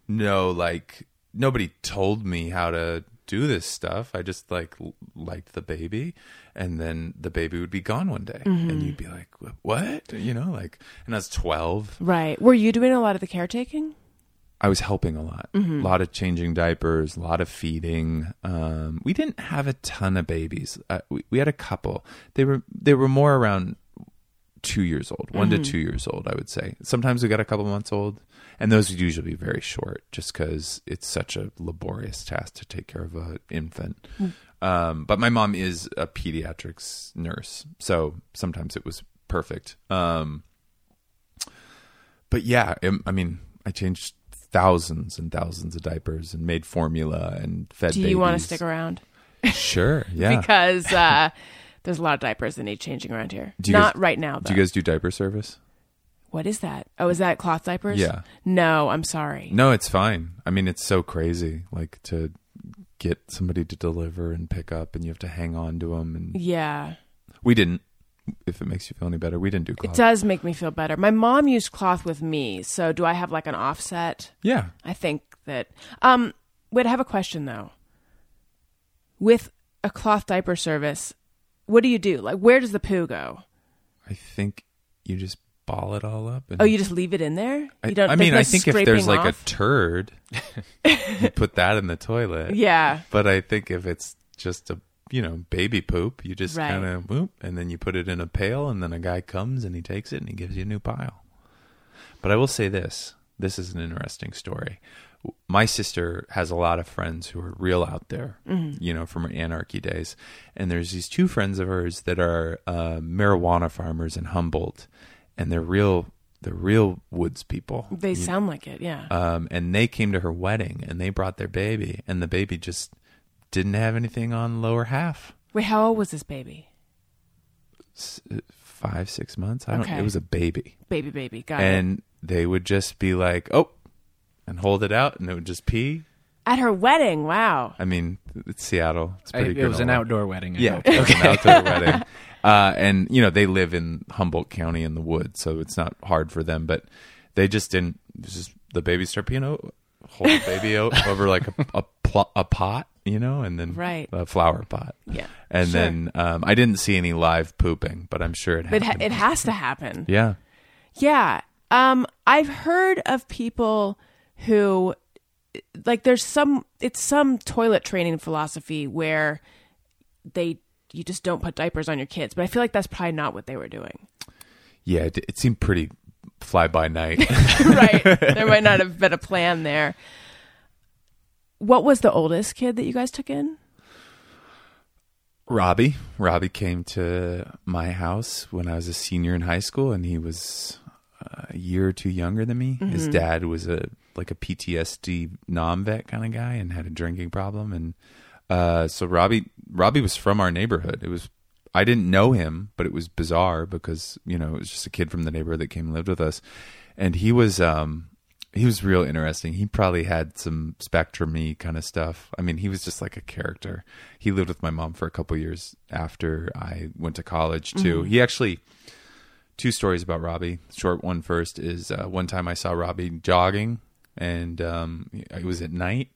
no like nobody told me how to do this stuff. I just like l- liked the baby and then the baby would be gone one day and you'd be like what you know like and i was 12 Right. Were you doing a lot of the caretaking? I was helping a lot, a lot of changing diapers, a lot of feeding. Um, we didn't have a ton of babies. Uh, we, we had a couple. They were they were more around two years old, one to two years old. I would say. Sometimes we got a couple months old, and those would usually be very short, just because it's such a laborious task to take care of an infant. Um, but my mom is a pediatrics nurse, so sometimes it was perfect. Um, but yeah, im- I mean, I changed thousands and thousands of diapers and made formula and fed. Do you want to stick around? Sure, yeah. Because uh, there's a lot of diapers that need changing around here. Not guys- right now, though. Do you guys do diaper service? what is that? Oh, is that cloth diapers? Yeah. No, I'm sorry. No, it's fine. I mean, it's so crazy, like to get somebody to deliver and pick up, and you have to hang on to them. And Yeah. we didn't. If it makes you feel any better, we didn't do cloth. It does make me feel better. My mom used cloth with me, so do I have like an offset? Yeah, I think that. Um, wait, I have a question though. With a cloth diaper service, what do you do? Like, where does the poo go? I think you just ball it all up. And Oh, you just leave it in there? I, You don't. I mean, no I think if there's scraping like a turd, you put that in the toilet. yeah, But I think if it's just a you know baby poop. You just Right. kind of whoop, and then you put it in a pail, and then a guy comes and he takes it and he gives you a new pile. But I will say this: this is an interesting story. My sister has a lot of friends who are real out there, you know, from her anarchy days. And there's these two friends of hers that are uh, marijuana farmers in Humboldt, and they're real, they're real woods people. They You- sound like it, yeah. um, and they came to her wedding and they brought their baby, and the baby just didn't have anything on lower half. Wait, how old was this baby? S- Five, six months. I don't. Okay. It was a baby, Baby, baby. Got it. and they would just be like, "Oh," and hold it out, and it would just pee. At her wedding, wow. I mean, it's Seattle. It's I- pretty. it was an outdoor wedding. I Yeah, hope. it was an outdoor wedding. Uh, and you know they live in Humboldt County in the woods, so it's not hard for them. But they just didn't. Just the baby start peeing hold the baby out over like a a, pl- a pot, you know, and then Right. a flower pot. Yeah. And Sure. then um, I didn't see any live pooping, but I'm sure it It, ha- happened. it has to happen. yeah. Yeah. Um, I've heard of people who, like, there's some, it's some toilet training philosophy where they, you just don't put diapers on your kids. But I feel like that's probably not what they were doing. Yeah, it, it seemed pretty fly by night. right. There might not have been a plan there. What was the oldest kid that you guys took in? Robbie. Robbie came to my house when I was a senior in high school, and he was a year or two younger than me. His mm-hmm. dad was a like a PTSD non vet kind of guy and had a drinking problem, and uh, so Robbie Robbie was from our neighborhood. It was I didn't know him, but it was bizarre because you know it was just a kid from the neighborhood that came and lived with us, and he was um he was real interesting. He probably had some spectrum-y kind of stuff. I mean, he was just like a character. He lived with my mom for a couple years after I went to college too. He actually two stories about Robbie. Short one first is uh, one time I saw Robbie jogging, and um, it was at night,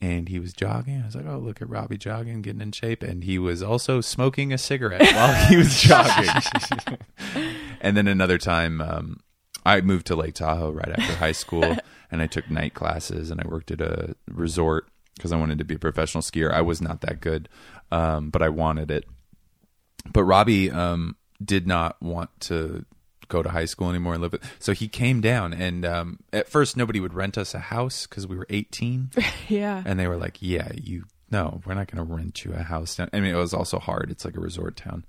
and he was jogging. I was like, "Oh, look at Robbie jogging, getting in shape," and he was also smoking a cigarette while he was jogging. and then another time, um, I moved to Lake Tahoe right after high school, and I took night classes, and I worked at a resort because I wanted to be a professional skier. I was not that good, um, but I wanted it but Robbie um, did not want to go to high school anymore and live with. So he came down, and um, at first nobody would rent us a house because we were 18, Yeah. and they were like, "Yeah, you no, we're not going to rent you a house." Down. I mean, it was also hard. It's like a resort town.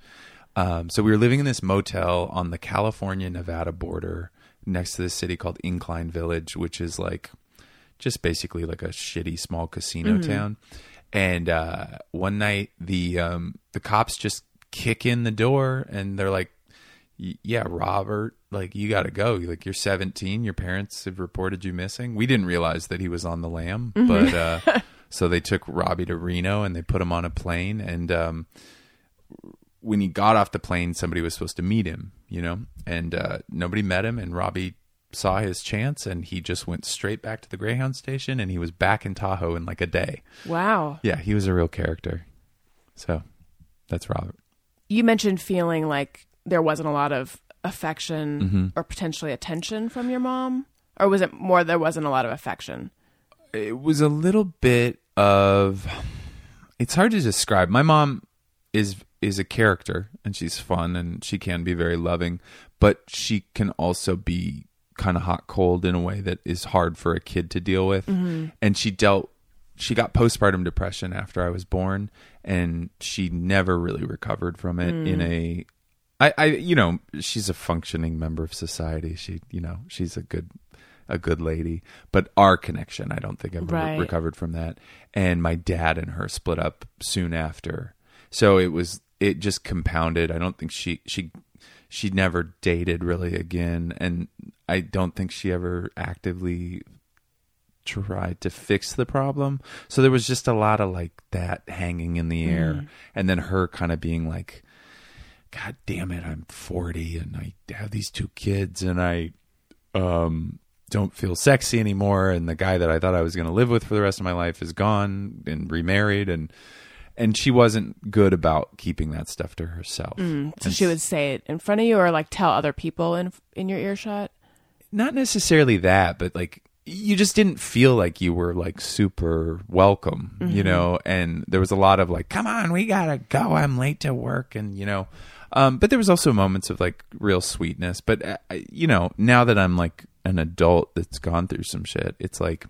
Um, so we were living in this motel on the California Nevada border next to this city called Incline Village, which is like just basically like a shitty small casino town. And uh, one night the um, the cops just kick in the door and they're like, "Y- "Yeah, Robert, like you got to go. Like you're 17. Your parents have reported you missing." We didn't realize that he was on the lam, but uh, so they took Robbie to Reno and they put him on a plane and. Um, when he got off the plane, somebody was supposed to meet him, you know, and uh, nobody met him. And Robbie saw his chance, and he just went straight back to the Greyhound station, and he was back in Tahoe in like a day. Wow. Yeah, he was a real character. So that's Robert. You mentioned feeling like there wasn't a lot of affection Mm-hmm. or potentially attention from your mom? Or was it more there wasn't a lot of affection? It was a little bit of. It's hard to describe. My mom is is a character, and she's fun, and she can be very loving, but she can also be kind of hot cold in a way that is hard for a kid to deal with. And she dealt. She got postpartum depression after I was born, and she never really recovered from it. In a, I, I, you know, she's a functioning member of society. She, you know, she's a good, a good lady. But our connection, I don't think I've Right. ever recovered from that. And my dad and her split up soon after, so it was it just compounded. I don't think she she she never dated really again, and I don't think she ever actively tried to fix the problem. So there was just a lot of like that hanging in the air, mm. and then her kind of being like, "God damn it, I'm 40 and I have these two kids, and I um don't feel sexy anymore and the guy that I thought I was going to live with for the rest of my life is gone and remarried and and she wasn't good about keeping that stuff to herself. So And she would say it in front of you or like tell other people in in your earshot? not necessarily that, but like you just didn't feel like you were like super welcome, you know, and there was a lot of like, come on, we gotta go. I'm late to work. And, you know, um, but there was also moments of like real sweetness. But, uh, you know, now that I'm like an adult that's gone through some shit, it's like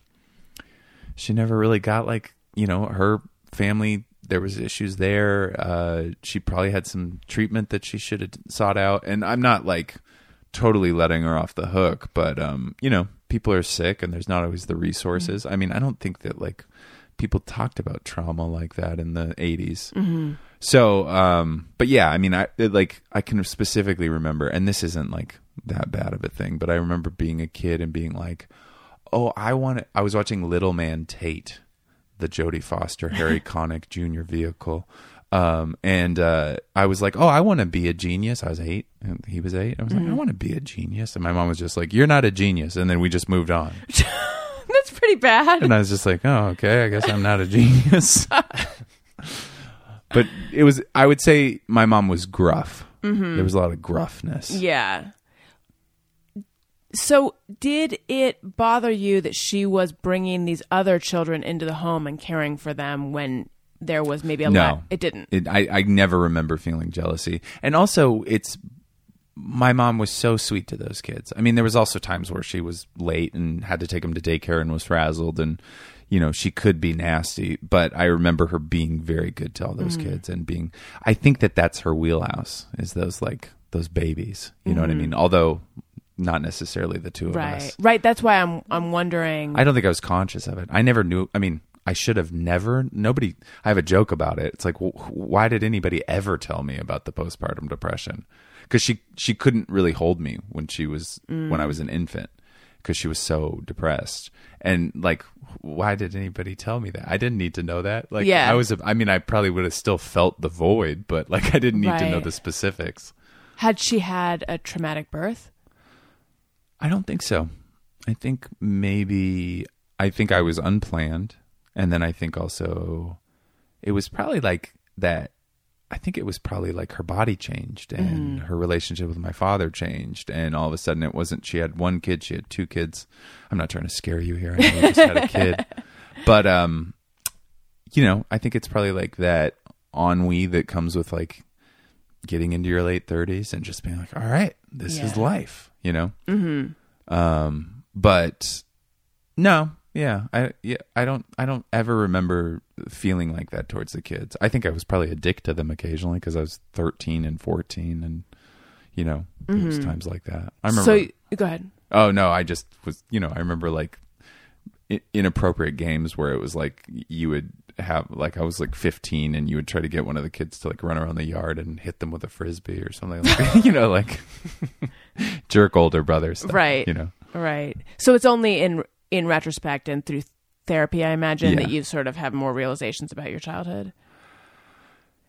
she never really got like, you know, her family. There was issues there. Uh, she probably had some treatment that she should have sought out. And I'm not like totally letting her off the hook, but um, you know, people are sick and there's not always the resources. I mean, I don't think that like people talked about trauma like that in the 80s. So, um, but yeah, I mean, I it, like I can specifically remember, and this isn't like that bad of a thing, but I remember being a kid and being like, "Oh, I want." I was watching Little Man Tate, the Jodie Foster Harry Connick Jr. vehicle, um, and uh, I was like, "Oh, I want to be a genius." I was eight, and he was eight. I was like, "I want to be a genius," and my mom was just like, "You're not a genius," and then we just moved on. That's pretty bad. And I was just like, oh, okay, I guess I'm not a genius. But it was, I would say my mom was gruff. Mm-hmm. There was a lot of gruffness. Yeah. So, did it bother you that she was bringing these other children into the home and caring for them when there was maybe a No. lot? It didn't. It, I, I never remember feeling jealousy. And also, it's, my mom was so sweet to those kids. I mean, there was also times where she was late and had to take them to daycare and was frazzled and, you know, she could be nasty, but I remember her being very good to all those mm. kids and being, I think that that's her wheelhouse is those like, those babies. You know what I mm-hmm. mean? Although not necessarily the two of right. us. Right. That's why I'm I'm wondering. I don't think I was conscious of it. I never knew. I mean, I should have never. Nobody. I have a joke about it. It's like, wh- why did anybody ever tell me about the postpartum depression? Because she she couldn't really hold me when she was when I mm. was an infant because she was so depressed. And like, why did anybody tell me that? I didn't need to know that. Like, Yeah. I was. I mean, I probably would have still felt the void, but like, I didn't need to know the specifics. had she had a traumatic birth? I don't think so. I think maybe I think I was unplanned, and then I think also it was probably like that. I think it was probably like her body changed and her relationship with my father changed, and all of a sudden it wasn't. She had one kid; she had two kids. I'm not trying to scare you here. I know you just had a kid, but um, you know, I think it's probably like that ennui that comes with like getting into your late 30s and just being like, all right, this is life, you know? Mm-hmm. Um, but no, yeah, I, yeah, I don't, I don't ever remember feeling like that towards the kids. I think I was probably a dick to them occasionally because I was 13 and 14 and, you know, there was mm-hmm. times like that. I remember. So go ahead. Oh no, I just was, you know, I remember like i- inappropriate games where it was like you would have like I was like 15 and you would try to get one of the kids to like run around the yard and hit them with a frisbee or something like you know like jerk older brothers Right. you know. Right. So it's only in in retrospect and through therapy, I imagine, Yeah. that you sort of have more realizations about your childhood.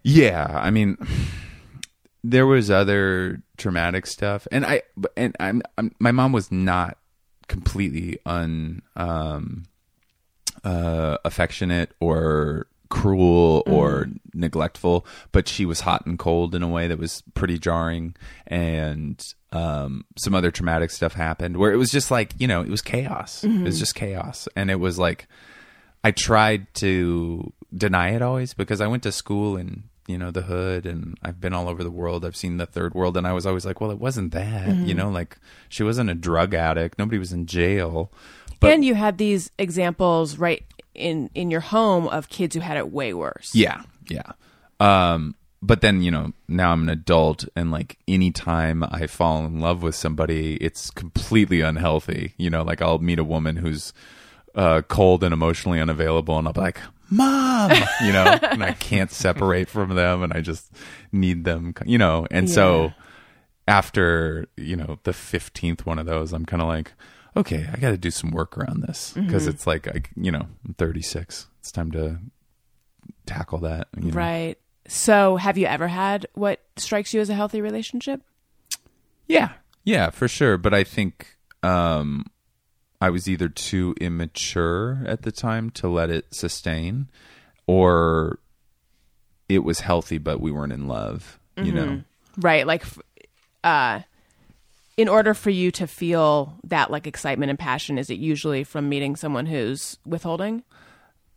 Yeah, I mean, there was other traumatic stuff, and I and I'm, I'm my mom was not completely un um uh affectionate or cruel or mm. neglectful but she was hot and cold in a way that was pretty jarring and um some other traumatic stuff happened where it was just like you know it was chaos it was mm-hmm. just chaos and it was like I tried to deny it always because I went to school in you know the hood and I've been all over the world. I've seen the third world and I was always like, well, it wasn't that. You mm-hmm. know, like she wasn't a drug addict. Nobody was in jail. But and you had these examples right in in your home of kids who had it way worse. yeah, yeah. Um, but then you know now I'm an adult and like anytime I fall in love with somebody, it's completely unhealthy. You know, like I'll meet a woman who's uh, cold and emotionally unavailable, and I'll be like, "Mom," you know, and I can't separate from them, and I just need them, you know. And Yeah. so after you know the fifteenth one of those, I'm kind of like, okay, I got to do some work around this because it's like I, you know, I'm 36. It's time to tackle that. You know? Right. So, have you ever had what strikes you as a healthy relationship? Yeah, yeah, for sure. But I think um, I was either too immature at the time to let it sustain, or it was healthy, but we weren't in love. You know, Right. Like, uh, in order for you to feel that like excitement and passion, is it usually from meeting someone who's withholding?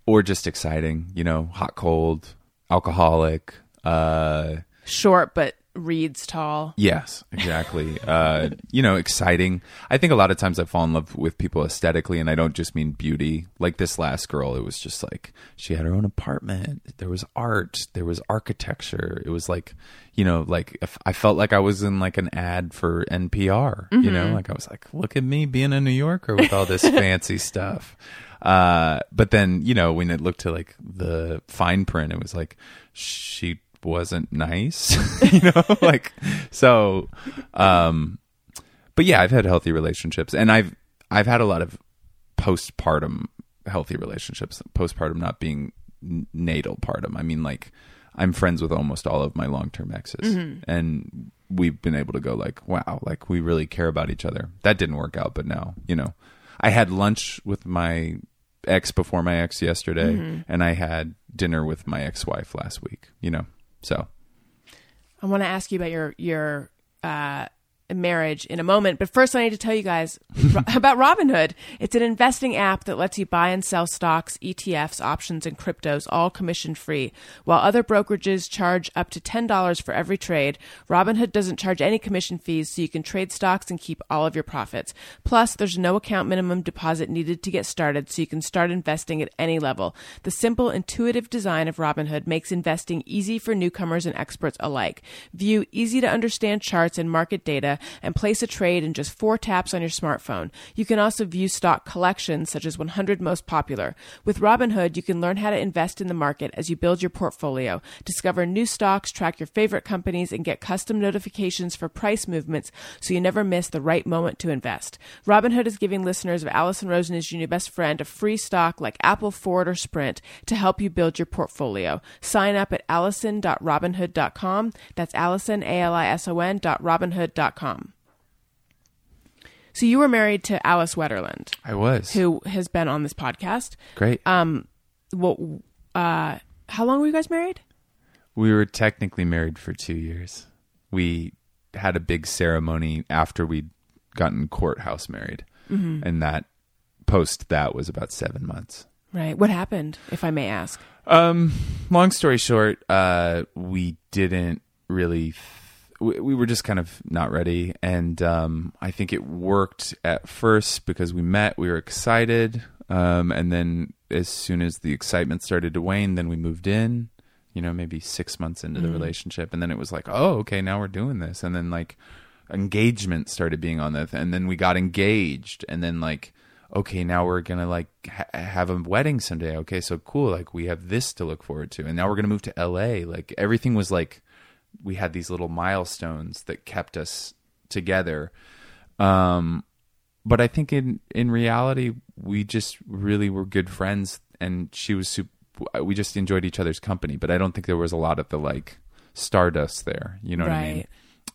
or just exciting, you know, hot, cold, alcoholic. Uh, Short but reads tall. yes, exactly. uh, you know, exciting. I think a lot of times I fall in love with people aesthetically, and I don't just mean beauty. Like this last girl, it was just like she had her own apartment. There was art. There was architecture. It was like, you know, like if I felt like I was in like an ad for NPR. You know, like I was like, look at me being a New Yorker with all this fancy stuff. Uh, but then, you know, when it looked to like the fine print, it was like she wasn't nice, you know, like so. Um, but yeah, I've had healthy relationships, and I've I've had a lot of postpartum healthy relationships. Postpartum not being natal partum. I mean, like I'm friends with almost all of my long term exes, and we've been able to go like, wow, like we really care about each other. That didn't work out, but now, you know, I had lunch with my ex before my ex yesterday, and I had dinner with my ex wife last week. You know, so. I want to ask you about your your uh, marriage in a moment, but first I need to tell you guys about Robinhood. It's an investing app that lets you buy and sell stocks, ETFs, options, and cryptos, all commission free. While other brokerages charge up to ten dollars for every trade, Robinhood doesn't charge any commission fees, so you can trade stocks and keep all of your profits. Plus, there's no account minimum deposit needed to get started, so you can start investing at any level. The simple, intuitive design of Robinhood makes investing easy for newcomers and experts alike. View easy to understand charts and market data and place a trade in just four taps on your smartphone. You can also view stock collections such as 100 most popular. With Robinhood, you can learn how to invest in the market as you build your portfolio, discover new stocks, track your favorite companies, and get custom notifications for price movements so you never miss the right moment to invest. Robinhood is giving listeners of Alison Rosen is new best friend a free stock like Apple, Ford, or Sprint to help you build your portfolio. Sign up at alison.robinhood.com. That's Allison, A-L-I-S-O-N dot robinhood.com. So you were married to Alice Wetterlund, I was who has been on this podcast. great. Um, well, uh, how long were you guys married? We were technically married for two years. We had a big ceremony after we'd gotten courthouse married, and that post that was about seven months. Right. What happened, if I may ask? Um, long story short, uh, we didn't really. We, we were just kind of not ready, and um, I think it worked at first because we met. We were excited, um, and then as soon as the excitement started to wane, then we moved in. You know, maybe six months into the relationship, and then it was like, oh, okay, now we're doing this, and then like engagement started being on the, and then we got engaged, and then like okay, now we're gonna like ha- have a wedding someday. Okay, so cool. Like we have this to look forward to, and now we're gonna move to L.A. Like everything was like we had these little milestones that kept us together. Um, but I think in in reality, we just really were good friends, and she was super. We just enjoyed each other's company, but I don't think there was a lot of the like stardust there. You know what I mean?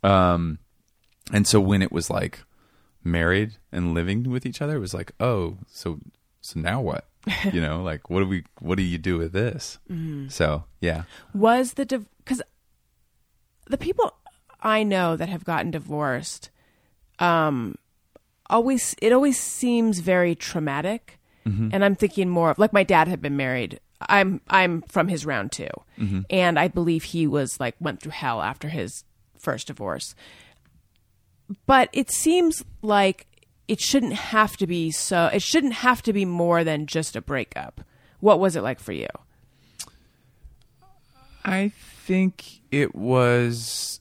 Um, and so when it was like married and living with each other, it was like, oh, so so now what? You know, like what do we what do you do with this? So yeah, Was the because the people I know that have gotten divorced, um, always it always seems very traumatic, and I'm thinking more of like my dad had been married. I'm I'm from his round 2 and I believe he was like went through hell after his first divorce. But it seems like it shouldn't have to be so. It shouldn't have to be more than just a breakup. What was it like for you? I think it was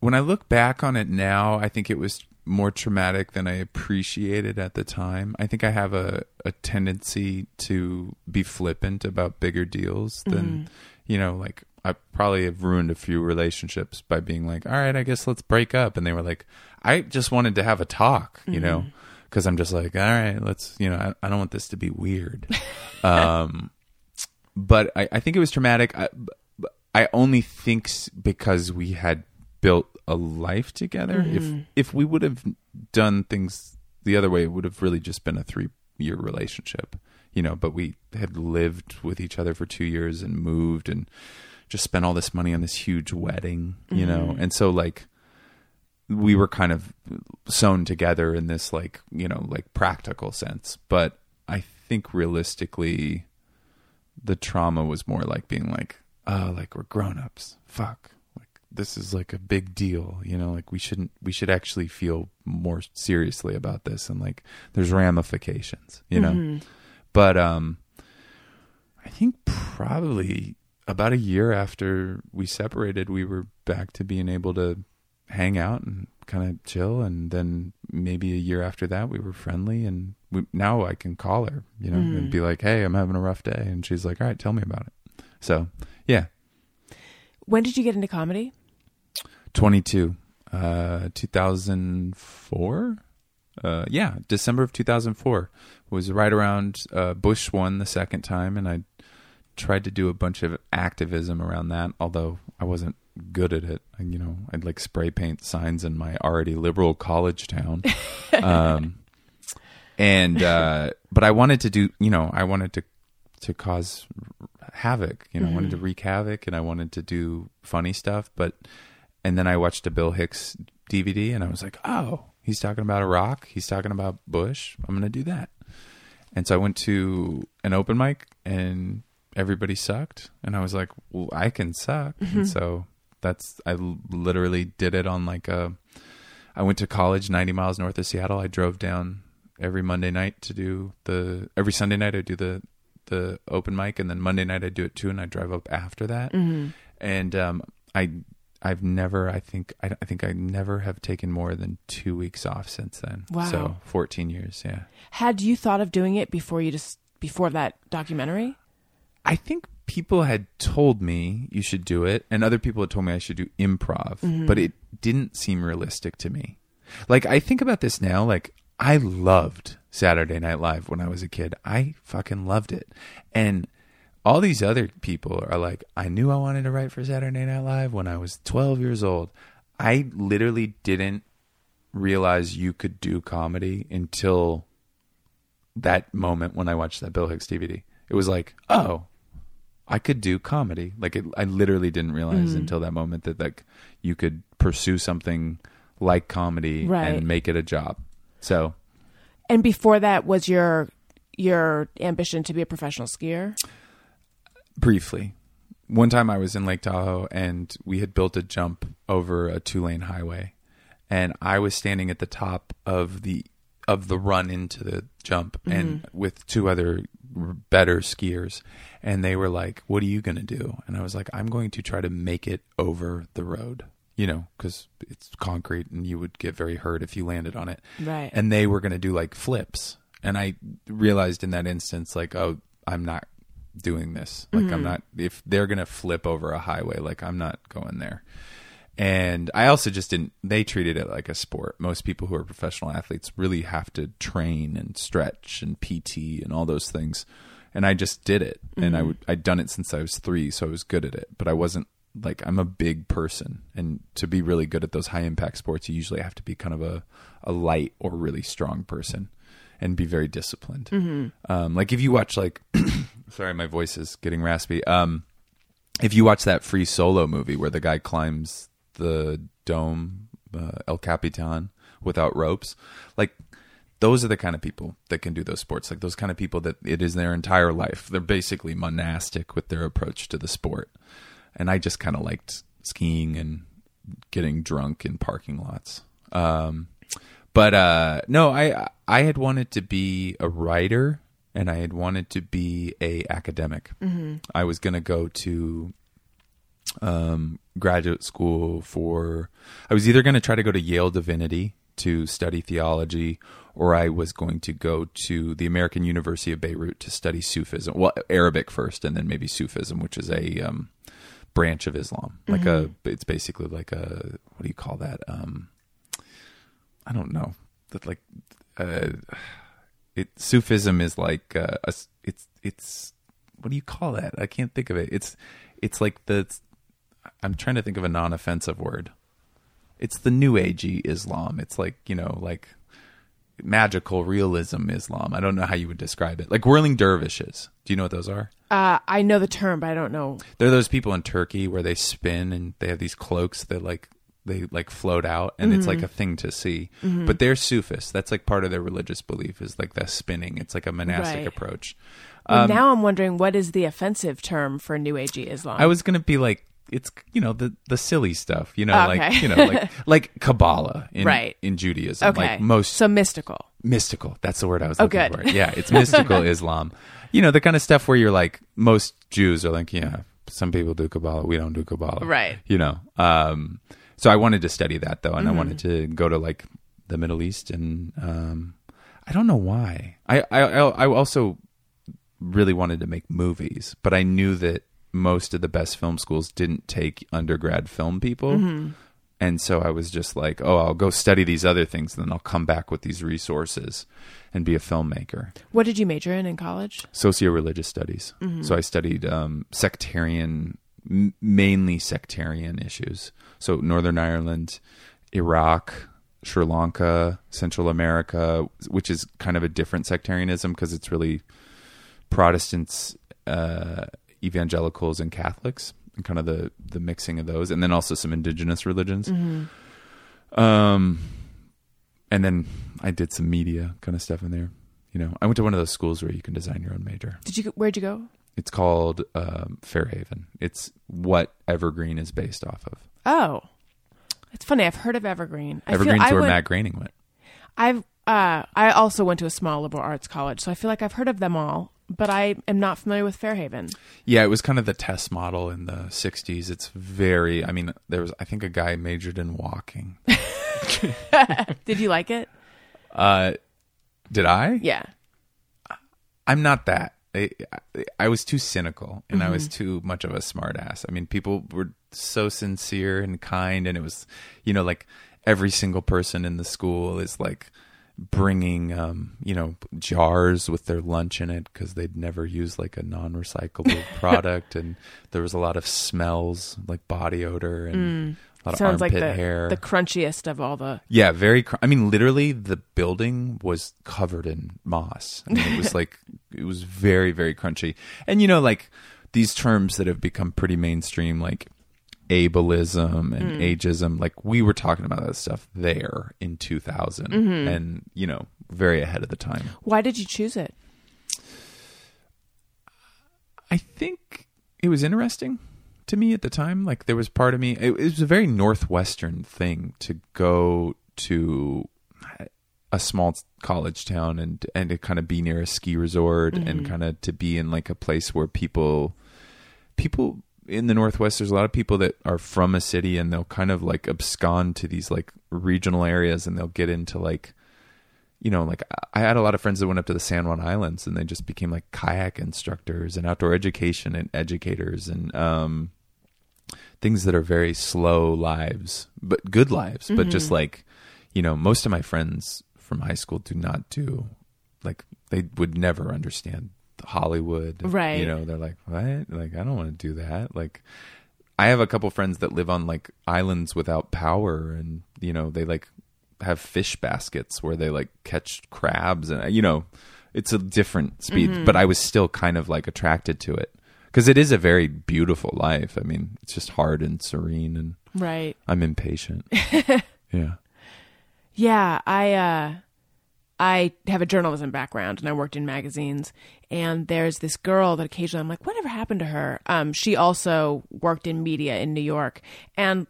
when I look back on it now, I think it was more traumatic than I appreciated at the time. I think I have a, a tendency to be flippant about bigger deals than you know, like I probably have ruined a few relationships by being like, "All right, I guess let's break up," and they were like, "I just wanted to have a talk," you know, because I'm just like, "All right, let's," you know, I, I don't want this to be weird. um, but I, I think it was traumatic. I, I only think because we had built a life together. If mm-hmm. if we would have done things the other way, it would have really just been a three year relationship, you know. But we had lived with each other for two years and moved and just spent all this money on this huge wedding, you know. Mm-hmm. And so like we were kind of sewn together in this like you know like practical sense but i think realistically the trauma was more like being like oh like we're grown-ups. Fuck. Like this is like a big deal you know? Like we shouldn't we should actually feel more seriously about this and like there's ramifications you know? Mm-hmm. But um i think probably about a year after we separated we were back to being able to hang out and kind of chill. And then maybe a year after that we were friendly and we, now i can call her you know and mm. be like hey i'm having a rough day. And she's like all right tell me about it. So yeah. When did you get into comedy? 22 uh 2004 uh yeah december of 2004 was right around uh bush won the second time and i tried to do a bunch of activism around that although i wasn't good at it. I, you know i'd like spray paint signs in my already liberal college town. Um and uh but i wanted to do you know i wanted to to cause havoc you know i wanted to mm-hmm. wreak havoc and i wanted to do funny stuff but and then I watched a Bill Hicks DVD and I was like, oh, he's talking about Iraq. He's talking about Bush. I'm going to do that. And so I went to an open mic and everybody sucked. And I was like, well, I can suck. And mm-hmm. so that's, I literally did it on like a, I went to college 90 miles north of Seattle. I drove down every Monday night to do the, every Sunday night I do the, the open mic and then Monday night I do it too. And I drive up after that. And, um, I, I've never, I think, I, I think I never have taken more than two weeks off since then. Wow. So 14 years. Yeah. Had you thought of doing it before you just before that documentary? I think people had told me you should do it, and other people had told me I should do improv, but it didn't seem realistic to me. Like, I think about this now, like, I loved Saturday Night Live when I was a kid. I fucking loved it. And all these other people are like, I knew I wanted to write for Saturday Night Live when I was 12 years old. I literally didn't realize you could do comedy until that moment when I watched that Bill Hicks DVD. It was like, oh, I could do comedy. Like it, I literally didn't realize mm-hmm. until that moment that like you could pursue something like comedy Right. and make it a job. So And before that was your your ambition to be a professional skier? briefly, one time I was in Lake Tahoe and we had built a jump over a two lane highway, and I was standing at the top of the of the run into the jump and mm-hmm. with two other better skiers. And they were like what are you going to do? And i was like i'm going to try to make it over the road you know because it's concrete and you would get very hurt if you landed on it. Right. and they were going to do like flips. And i realized in that instance like oh i'm not doing this. Like i'm mm-hmm. not if they're going to flip over a highway like i'm not going there. And i also just didn't they treated it like a sport. Most people who are professional athletes really have to train and stretch and pt and all those things. And i just did it. And i mm-hmm. would i'd done it since i was three so i was good at it. But i wasn't like i'm a big person. And to be really good at those high impact sports you usually have to be kind of a, a light or really strong person and be very disciplined. Um, like if you watch like sorry my voice is getting raspy. Um, if you watch that free solo movie where the guy climbs the dome uh, el capitan without ropes like those are the kind of people that can do those sports. Like those kind of people that it is their entire life. They're basically monastic with their approach to the sport and i just kind of liked skiing and getting drunk in parking lots um, but uh, no i i had wanted to be a writer and i had wanted to be a academic i was going to go to um, graduate school for. I was either going to try to go to Yale Divinity to study theology, or I was going to go to the American University of Beirut to study Sufism. Well, Arabic first, and then maybe Sufism, which is a um, branch of Islam. Like a, it's basically like a what do you call that? Um, I don't know. That like, uh, it Sufism is like uh, a, it's it's what do you call that? I can't think of it. It's it's like the I'm trying to think of a non-offensive word. It's the new agey Islam. It's like, you know, like magical realism Islam. I don't know how you would describe it. Like whirling dervishes. Do you know what those are? Uh, I know the term, but I don't know. They're those people in Turkey where they spin and they have these cloaks that like they like float out and it's Mm-hmm. like a thing to see. But they're Sufis. That's like part of their religious belief is like the spinning. It's like a monastic Right. approach. Well, now I'm wondering what is the offensive term for New Agey Islam? Um, I was gonna be like, it's you know the the silly stuff, you know, Oh, Okay. like you know, like like Kabbalah in Right. in Judaism, okay. like most so mystical. mystical. That's the word I was Oh, looking good. for. Yeah, it's mystical Islam. You know, the kind of stuff where you're like, most Jews are like, yeah, some people do Kabbalah, we don't do Kabbalah, Right. You know, um, so I wanted to study that though, and Mm-hmm. I wanted to go to like the Middle East, and um, I don't know why. I I I also really wanted to make movies, but I knew that most of the best film schools didn't take undergrad film people. Mm-hmm. And so I was just like, oh, I'll go study these other things, and then I'll come back with these resources and be a filmmaker. What did you major in in college? Socio religious studies. So I studied um, sectarian, m- mainly sectarian issues. So Northern Ireland, Iraq, Sri Lanka, Central America, which is kind of a different sectarianism because it's really Protestants, uh, evangelicals, and Catholics, and kind of the the mixing of those, and then also some indigenous religions. Um, and then I did some media kind of stuff in there. You know, I went to one of those schools where you can design your own major. Did you? go- Where'd you go? It's called um, Fairhaven. It's what Evergreen is based off of. Oh, it's funny. I've heard of Evergreen. I Evergreen's I where went- Matt Groening went. I've uh, I also went to a small liberal arts college, so I feel like I've heard of them all, but I am not familiar with Fairhaven. Yeah, it was kind of the test model in the '60s. It's very. I mean, there was. I think a guy majored in walking. Did you like it? Uh, did I? Yeah. I'm not that. I, I was too cynical and I was Mm-hmm. too much of a smartass. I mean, people were so sincere and kind, and it was, you know, like every single person in the school is like bringing, um, you know, jars with their lunch in it because they'd never used like a non-recyclable product, and there was a lot of smells like body odor and a lot of Mm. Sounds like armpit the hair. the crunchiest of all the. Yeah, very. Cr- I mean, literally, the building was covered in moss. I mean, it was like it was very, very crunchy. And you know, like these terms that have become pretty mainstream, like ableism and hmm. ageism. Like we were talking about that stuff there in 2000, mm-hmm. and you know, very ahead of the time. Why did you choose it? I think it was interesting to me at the time. Like there was part of me. It, it was a very northwestern thing to go to a small college town and and to kind of be near a ski resort and mm-hmm. kind of to be in like a place where people people in the northwest there's a lot of people that are from a city and they'll kind of like abscond to these like regional areas and they'll get into like you know, like I had a lot of friends that went up to the San Juan Islands and they just became like kayak instructors and outdoor education and educators and um, things that are very slow lives, but good lives. But just like, you know, most of my friends from high school do not do like they would never understand Hollywood. Right. You know, they're like, what? Like, I don't want to do that. Like, I have a couple friends that live on like islands without power and, you know, they like have fish baskets where they like catch crabs and you know it's a different speed but i was still kind of like attracted to it because it is a very beautiful life i mean it's just hard and serene and Right. i'm impatient yeah Yeah, I uh I have a journalism background and I worked in magazines and there's this girl that occasionally I'm like, whatever happened to her? Um she also worked in media in New York and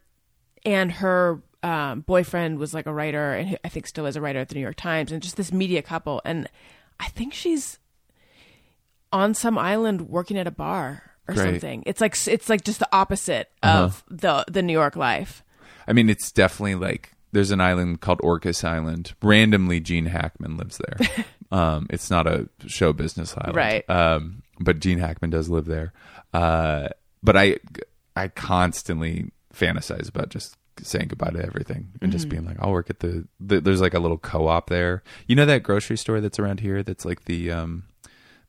and her um, boyfriend was like a writer and I think still is a writer at the New York Times and just this media couple and I think she's on some island working at a bar or Great. something. It's like it's like just the opposite of the the New York life. i mean it's definitely like there's an island called orcas island. Randomly gene hackman lives there. Um it's not a show business island. Right. um but gene hackman does live there. Uh but i i constantly fantasize about just saying goodbye to everything and just being like i'll work at the, the there's like a little co-op there. You know that grocery store that's around here that's like the um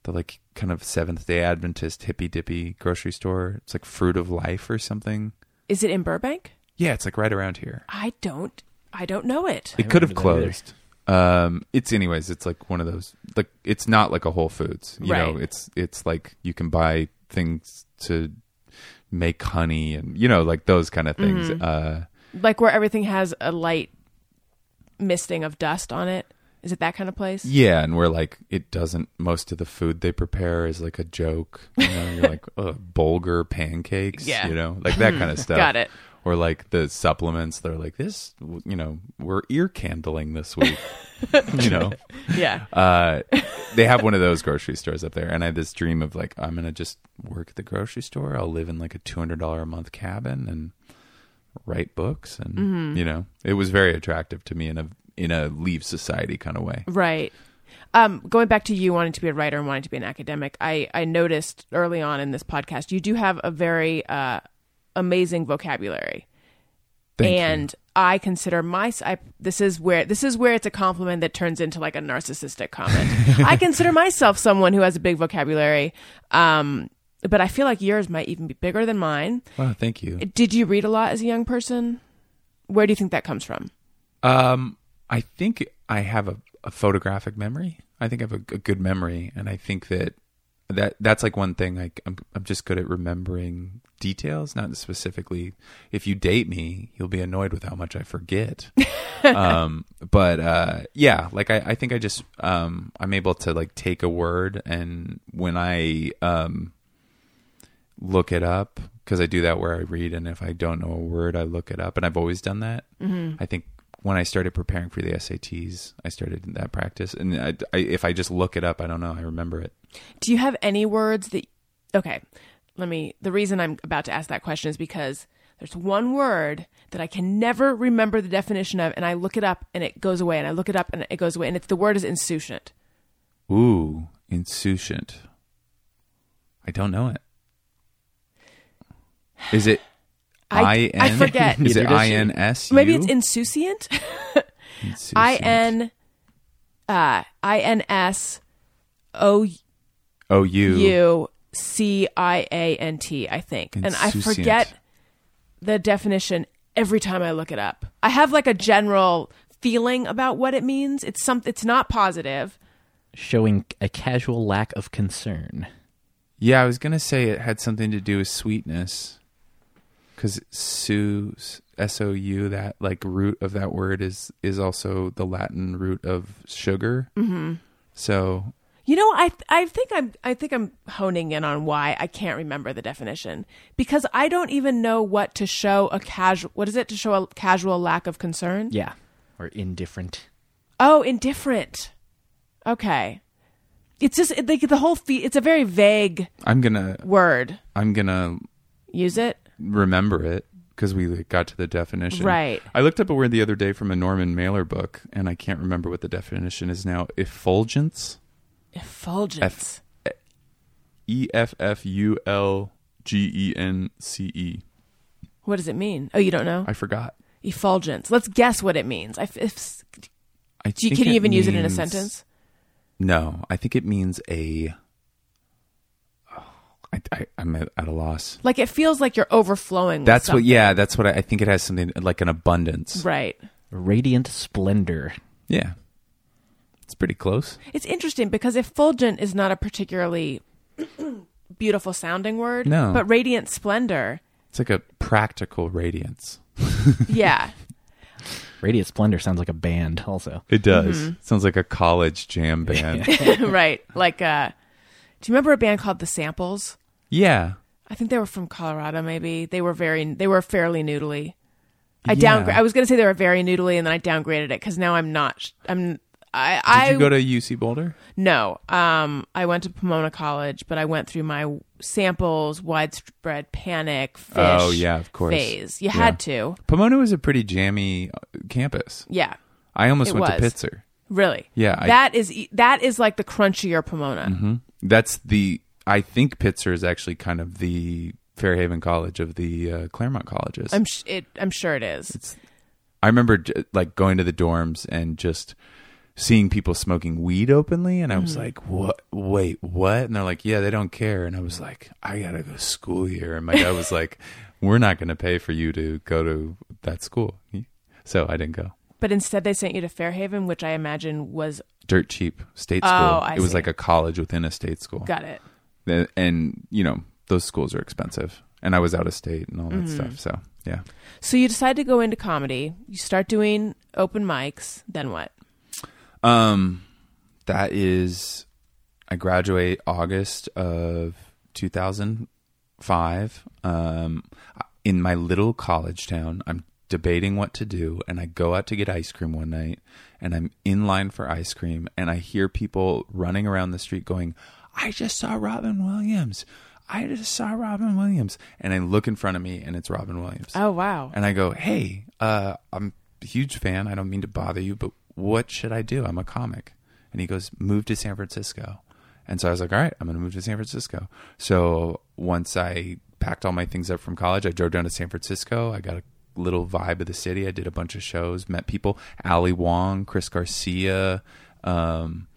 the like kind of seventh day adventist hippy dippy grocery store? It's like fruit of life or something. Is it in Burbank? yeah it's like right around here. I don't I don't know it. it could have remember that either. closed. Um, it's anyways. It's like one of those. Like it's not like a Whole Foods. You know, it's it's like you can buy things to make honey and you know like those kind of things. Mm-hmm. Uh, Like where everything has a light misting of dust on it. Is it that kind of place? Yeah, and where like it doesn't. Most of the food they prepare is like a joke. You know, you're like uh, bulgur pancakes. Yeah. you know, like that kind of stuff. Got it. Or like the supplements. They're like this. You know, we're ear candling this week. you know, Yeah. uh, they have one of those grocery stores up there, and I had this dream of like I'm gonna just work at the grocery store. I'll live in like a two hundred dollar a month cabin and write books, and Mm-hmm. you know, it was very attractive to me in a in a leave society kind of way. Right. Um, going back to you wanting to be a writer and wanting to be an academic, I, I noticed early on in this podcast you do have a very uh, amazing vocabulary, Thank you. and I consider my I, this is where this is where it's a compliment that turns into like a narcissistic comment. I consider myself someone who has a big vocabulary, um, but I feel like yours might even be bigger than mine. Wow, thank you. Did you read a lot as a young person? Where do you think that comes from? Um, I think I have a, a photographic memory. I think I have a, a good memory, and I think that that that's like one thing. Like I'm I'm just good at remembering details, not specifically. If you date me, you'll be annoyed with how much I forget. um, but uh, yeah, like I, I think I just um, I'm able to like take a word, and when I um look it up because I do that where I read, and if I don't know a word, I look it up, and I've always done that. I think when I started preparing for the SATs, I started that practice, and I, I, if I just look it up, I don't know, I remember it. Do you have any words that okay, let me the reason I'm about to ask that question is because there's one word that I can never remember the definition of and I look it up and it goes away and I look it up and it goes away and it's the word is insouciant. Ooh, insouciant. I don't know it. Is it I I- N? I forget. Is it Neither does I she. N S? Maybe it's insouciant? I N uh I N S O O U. U C I A N T, I think. And I forget the definition every time I look it up. I have like a general feeling about what it means. It's some it's not positive. Showing a casual lack of concern. Yeah, I was gonna say it had something to do with sweetness, because sou s o u that like root of that word is is also the Latin root of sugar. Mm-hmm. So You know, I I think I'm I think I'm honing in on why I can't remember the definition because I don't even know what to show a casual what is it to show a casual lack of concern? Yeah. Or indifferent. Oh, indifferent. Okay. It's just it, like the whole fe- it's a very vague I'm gonna word. I'm gonna Use it. Remember it because we like, got to the definition. Right. I looked up a word the other day from a Norman Mailer book, and I can't remember what the definition is now. Effulgence. Effulgence. Eh, e F F U L G E N C E. What does it mean? Oh, you don't know? I forgot. Effulgence. Let's guess what it means. I, if, I you, think can you even use it in a sentence? No, I think it means a. I, I, I'm at, at a loss. Like it feels like you're overflowing. with That's what. Yeah, that's what I, I think. It has something like an abundance. Right. Radiant splendor. Yeah, it's pretty close. It's interesting because effulgent is not a particularly beautiful sounding word. No. But radiant splendor. It's like a practical radiance. Yeah. Radiant splendor sounds like a band also. It does. Mm-hmm. Sounds like a college jam band. right. Like uh do you remember a band called The Samples? yeah. I think they were from Colorado maybe. They were very they were fairly noodly. I Yeah. downgrade I was going to say they were very noodly and then I downgraded it cuz now I'm not I'm I Did I you go to UC Boulder? No. Um I went to Pomona College, but I went through my samples, widespread panic, Phish Oh, yeah, of course. phase. You Yeah. had to. Pomona was a pretty jammy uh, campus. Yeah. I almost went to was. Pitzer. Really? Yeah, I- that is e- that is like the crunchier Pomona. That's the. I think Pitzer is actually kind of the Fairhaven College of the uh, Claremont colleges. I'm sh- it. I'm sure it is. I remember j- like going to the dorms and just seeing people smoking weed openly, and I was like, "What? Wait, what?" And they're like, "Yeah, they don't care." And I was like, "I gotta go to school here." And my dad was like, "We're not gonna pay for you to go to that school," so I didn't go. But instead, they sent you to Fairhaven, which I imagine was Dirt cheap state Oh, school. I it was see. like a college within a state school. got it. The- and you know those schools are expensive and I was out of state and all that Mm-hmm. stuff. So yeah. So you decide to go into comedy. You start doing open mics. Then what? Um, that is, I graduate August of 2005. Um, in my little college town, I'm debating what to do, and I go out to get ice cream one night, and I'm in line for ice cream, and I hear people running around the street going, "I just saw Robin Williams." I just saw Robin Williams, and I look in front of me, and it's Robin Williams. Oh wow. And I go, hey, uh, I'm a huge fan. I don't mean to bother you, but what should I do? I'm a comic. And he goes, move to San Francisco. And so I was like, all right, I'm going to move to San Francisco. So once I packed all my things up from college, I drove down to San Francisco. I got a little vibe of the city. I did a bunch of shows, met people, Ali Wong, Chris Garcia, um,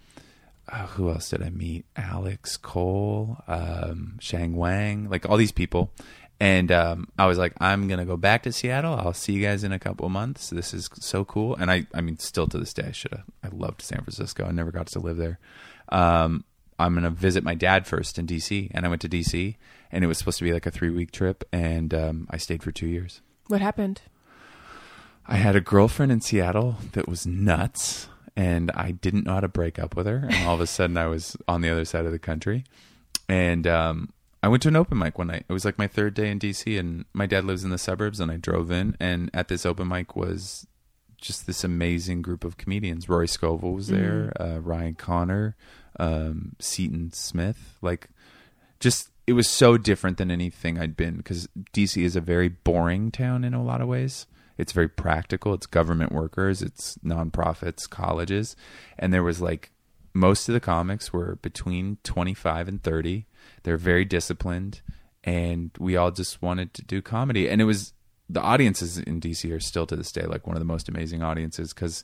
uh, who else did I meet? Alex Koll, um, Sheng Wang, like all these people. And um, I was like, I'm gonna go back to Seattle. I'll see you guys in a couple months. This is so cool. And I, I mean, still to this day, I should have. I loved San Francisco. I never got to live there. Um, I'm gonna visit my dad first in DC, and I went to DC, and it was supposed to be like a three week trip, and um, I stayed for two years. What happened? I had a girlfriend in Seattle that was nuts, and I didn't know how to break up with her. And all of a sudden, I was on the other side of the country. And um, I went to an open mic one night. It was like my third day in DC, and my dad lives in the suburbs, and I drove in. And at this open mic was just this amazing group of comedians. Rory Scovel was there, uh, Ryan Connor, um, Seaton Smith. Like, just it was so different than anything I'd been because DC is a very boring town in a lot of ways. It's very practical. It's government workers, it's nonprofits, colleges, and there was like most of the comics were between 25 and 30. They're very disciplined and we all just wanted to do comedy and it was the audiences in DC are still to this day like one of the most amazing audiences cuz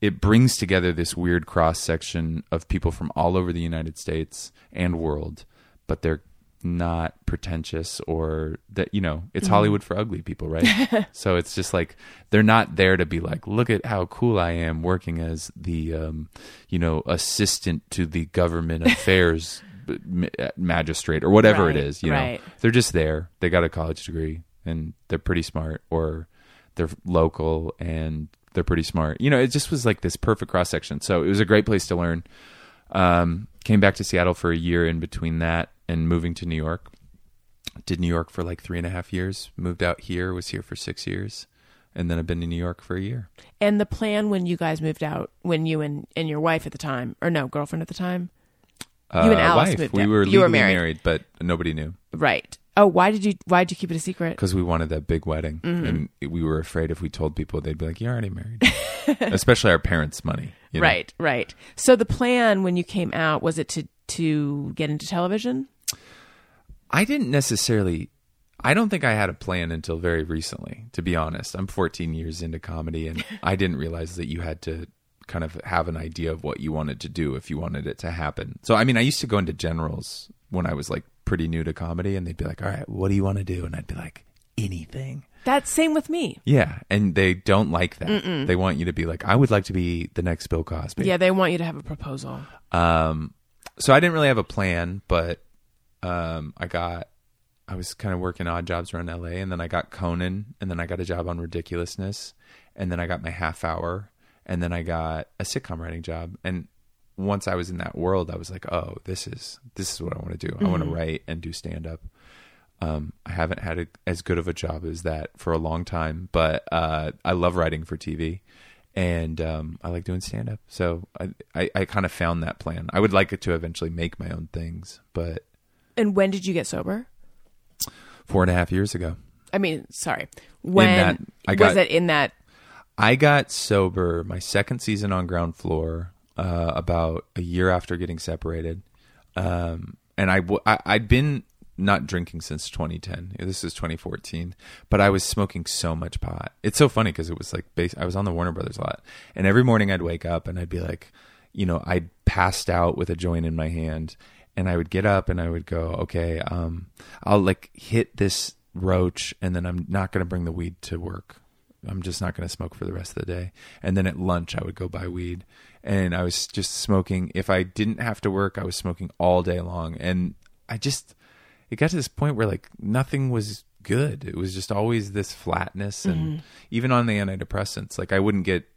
it brings together this weird cross section of people from all over the United States and world, but they're not pretentious or that you know it's Hollywood for ugly people, right? so it's just like they're not there to be like, look at how cool I am working as the um, you know assistant to the government affairs magistrate or whatever Right, it is. You know, they're just there. They got a college degree and they're pretty smart, or they're local and they're pretty smart. You know, it just was like this perfect cross section. So it was a great place to learn. Um, came back to Seattle for a year in between that and moving to New York. Did New York for like three and a half years. Moved out here. Was here for six years, and then I've been in New York for a year. And the plan when you guys moved out, when you and, and your wife at the time, or no, girlfriend at the time, You and Uh, Alice wife. moved we out. were You were legally married. but nobody knew right? Oh, why did you why did you keep it a secret? because we wanted that big wedding, Mm-hmm. and we were afraid if we told people, they'd be like, "You're already married," especially our parents' money. you know? Right, right. So the plan when you came out was it to to get into television? I didn't necessarily. I don't think I had a plan until very recently, to be honest. I'm 14 years into comedy, and I didn't realize that you had to kind of have an idea of what you wanted to do if you wanted it to happen. So, I mean, I used to go into generals when I was like pretty new to comedy, and they'd be like, "All right, what do you want to do?" And I'd be like, "Anything." That's same with me. Yeah, and they don't like that. They want you to be like, "I would like to be the next Bill Cosby." Yeah, they want you to have a proposal. Um, so I didn't really have a plan, but um, I got I was kind of working odd jobs around LA, and then I got Conan, and then I got a job on Ridiculousness, and then I got my half hour, and then I got a sitcom writing job, and once I was in that world, I was like, oh, this is this is what I want to do. I want to write and do stand up. Um, I haven't had a, as good of a job as that for a long time, but uh, I love writing for TV, and um, I like doing stand up. So I, I, I kind of found that plan. I would like it to eventually make my own things, but And when did you get sober? four and a half years ago, I mean, sorry. When that- I was got- that in that I got sober my second season on Ground Floor uh, about a year after getting separated, um, and I, w- I I'd been not drinking since 2010. This is 2014, but I was smoking so much pot. It's so funny because it was like base. I was on the Warner Brothers lot, and every morning I'd wake up and I'd be like, you know, I'd passed out with a joint in my hand, and I would get up and I would go, okay, um, I'll like hit this roach, and then I'm not going to bring the weed to work. I'm just not going to smoke for the rest of the day. And then at lunch, I would go buy weed. And I was just smoking. If I didn't have to work, I was smoking all day long. And I just, it got to this point where like nothing was good. It was just always this flatness, and even on the antidepressants, like I wouldn't get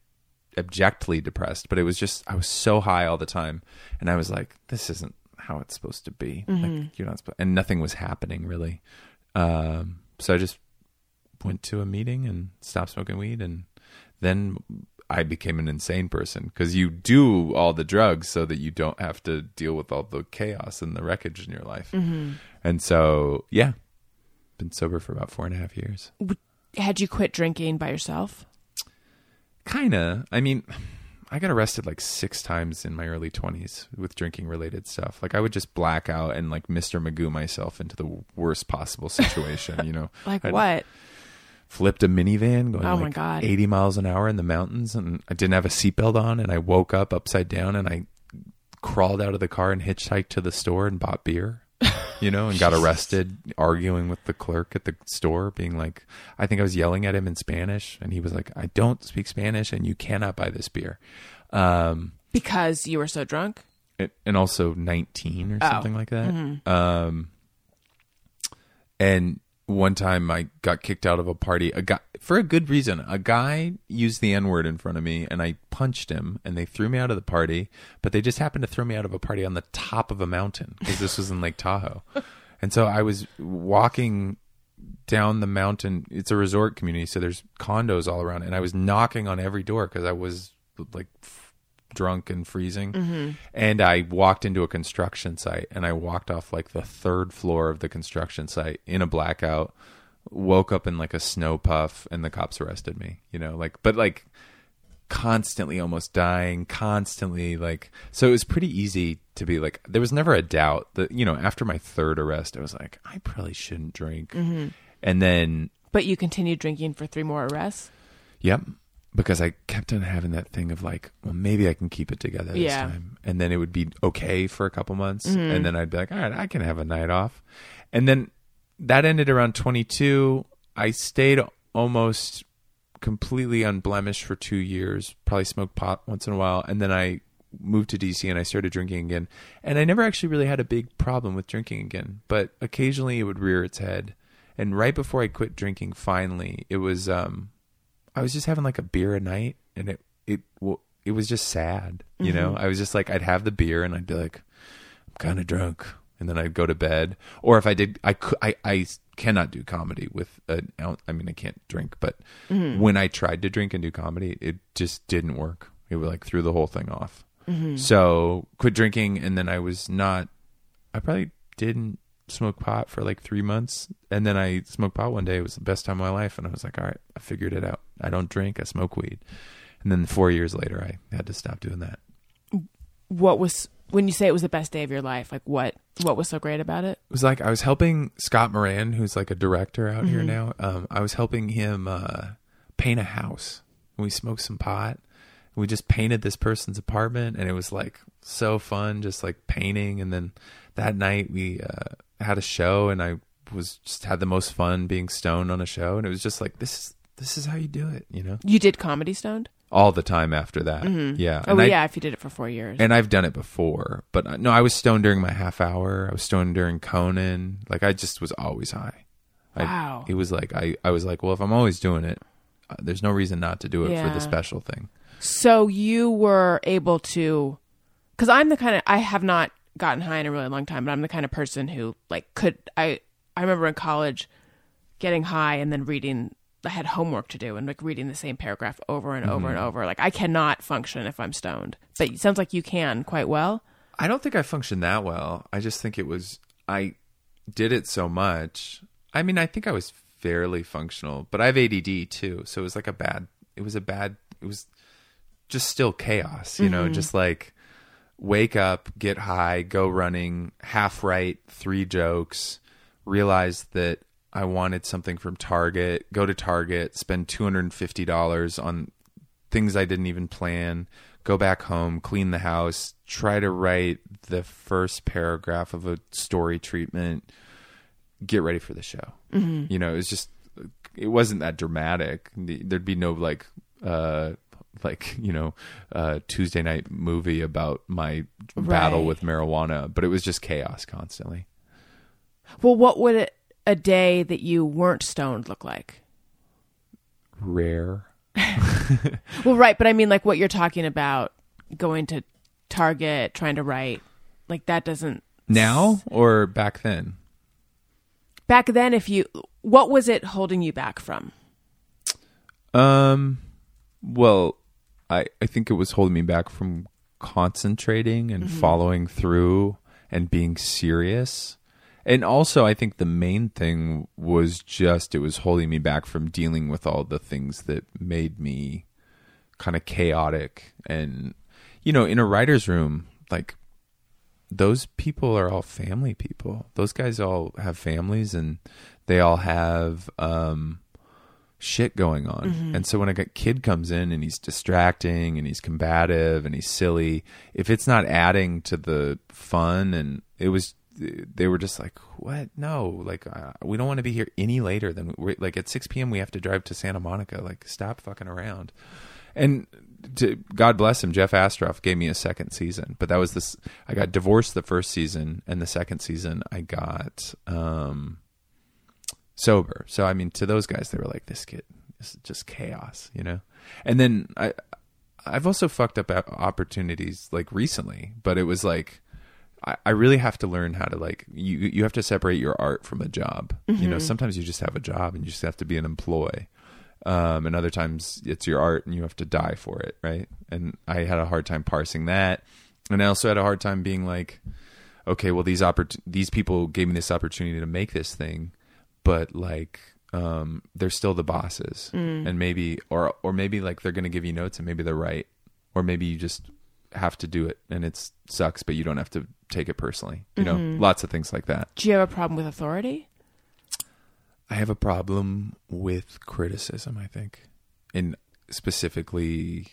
abjectly depressed, but it was just I was so high all the time, and I was like, this isn't how it's supposed to be. Like you're not, supposed, and nothing was happening really. Um, so I just went to a meeting and stopped smoking weed, and then I became an insane person because you do all the drugs so that you don't have to deal with all the chaos and the wreckage in your life. And so, yeah, been sober for about four and a half years. Had you quit drinking by yourself? Kinda. I mean, I got arrested like six times in my early 20s with drinking related stuff. Like, I would just black out and like Mr. Magoo myself into the worst possible situation, you know? Like I'd what? Flipped a minivan going Oh my God. 80 miles an hour in the mountains, and I didn't have a seatbelt on, and I woke up upside down and I crawled out of the car and hitchhiked to the store and bought beer. You know, and got arrested arguing with the clerk at the store, being like, I think I was yelling at him in Spanish, and he was like, I don't speak Spanish, and you cannot buy this beer. Um, Because you were so drunk? it- and also 19 or Oh. something like that. Um, and one time I got kicked out of a party. A guy for a good reason. A guy used the N word in front of me, and I punched him, and they threw me out of the party. But they just happened to throw me out of a party on the top of a mountain because this was in Lake Tahoe, and so I was walking down the mountain. It's a resort community, so there's condos all around, and I was knocking on every door because I was like drunk and freezing. Mm-hmm. And I walked into a construction site, and I walked off like the third floor of the construction site in a blackout. Woke up in like a snow puff, and the cops arrested me. You know, like, but like constantly almost dying, constantly like so it was pretty easy to be like there was never a doubt that you know after my third arrest I was like I probably shouldn't drink. Mm-hmm. And then But you continued drinking for three more arrests? yep, because I kept on having that thing of like, well maybe I can keep it together this Yeah. time. And then it would be okay for a couple months and then I'd be like, all right, I can have a night off. And then that ended around 22. I stayed almost completely unblemished for two years. Probably smoked pot once in a while, and then I moved to DC and I started drinking again. And I never actually really had a big problem with drinking again, but occasionally it would rear its head. And right before I quit drinking, finally, it was um, I was just having like a beer a night, and it it it was just sad, you mm-hmm. know. I was just like I'd have the beer and I'd be like, I'm kind of drunk, and then I'd go to bed. Or if I did, I could, I, I cannot do comedy with an ounce. I mean, I can't drink, but mm-hmm. when I tried to drink and do comedy, it just didn't work. It would like threw the whole thing off. Mm-hmm. So quit drinking, and then I was not. I probably didn't smoke pot for like three months, and then I smoked pot one day. It was the best time of my life, and I was like, all right, I figured it out. I don't drink. I smoke weed. And then four years later, I had to stop doing that. What was when you say it was the best day of your life? Like what? What was so great about it? it was like I was helping Scott Moran, who's like a director out here now. Um, I was helping him uh, paint a house. We smoked some pot. We just painted this person's apartment, and it was like so fun, just like painting. And then that night we uh, had a show, and I was just had the most fun being stoned on a show, and it was just like this is this is how you do it, you know, You did comedy stoned? all the time after that. Yeah. Oh And I- yeah, if you did it for four years. and I've done it before, but uh, no, I was stoned during my half hour. I was stoned during Conan. Like I just was always high. I, Wow. it was like I, I was like, well, if I'm always doing it, uh, there's no reason not to do it for the special thing. So you were able to, because I'm the kind of I have not gotten high in a really long time, but I'm the kind of person who like could I I remember in college getting high and then reading. I had homework to do and like reading the same paragraph over and over and mm-hmm. over. Like I cannot function if I'm stoned, but it sounds like you can quite well. I don't think I functioned that well. I just think it was I did it so much. I mean, I think I was fairly functional, but I have ADD too, so it was like a bad. It was a bad. It was just still chaos, you know, mm-hmm. just like wake up, get high, go running, half write three jokes, realize that I wanted something from Target, go to Target, spend $250 on things I didn't even plan, go back home, clean the house, try to write the first paragraph of a story treatment, get ready for the show. You know, it was just it wasn't that dramatic. There'd be no like uh like, you know, uh Tuesday night movie about my battle with marijuana, but it was just chaos constantly. Well, what would it, a day that you weren't stoned look like? Rare. Well, right, but I mean, like what you're talking about, going to Target, trying to write, like that doesn't. Now or back then? Back then, if you, what was it holding you back from? Um, well, I I think it was holding me back from concentrating and following through and being serious. And also, I think the main thing was just it was holding me back from dealing with all the things that made me kind of chaotic. And, you know, in a writer's room, like, those people are all family people. Those guys all have families and they all have, um, shit going on. And so when a kid comes in and he's distracting and he's combative and he's silly, if it's not adding to the fun and it was they were just like, "What? No. Like uh, we don't want to be here any later than we like at 6 p.m. we have to drive to Santa Monica. Like stop fucking around." And to, God bless him, Jeff Astroff gave me a second season, but that was this. I got divorced the first season, and the second season I got um, sober. So I mean, to those guys, they were like, "This kid is just chaos," you know. And then I, I've also fucked up opportunities like recently, but it was like. I, I really have to learn how to like you. You have to separate your art from a job. You know, sometimes you just have a job and you just have to be an employee um, and other times it's your art and you have to die for it, right? And I had a hard time parsing that, and I also had a hard time being like, okay, well these oppor- these people gave me this opportunity to make this thing, but like um, they're still the bosses, and maybe or or maybe like they're gonna give you notes and maybe they're right, or maybe you just have to do it and it sucks, but you don't have to take it personally. You know, mm-hmm. lots of things like that. Do you have a problem with authority? I have a problem with criticism, I think. And specifically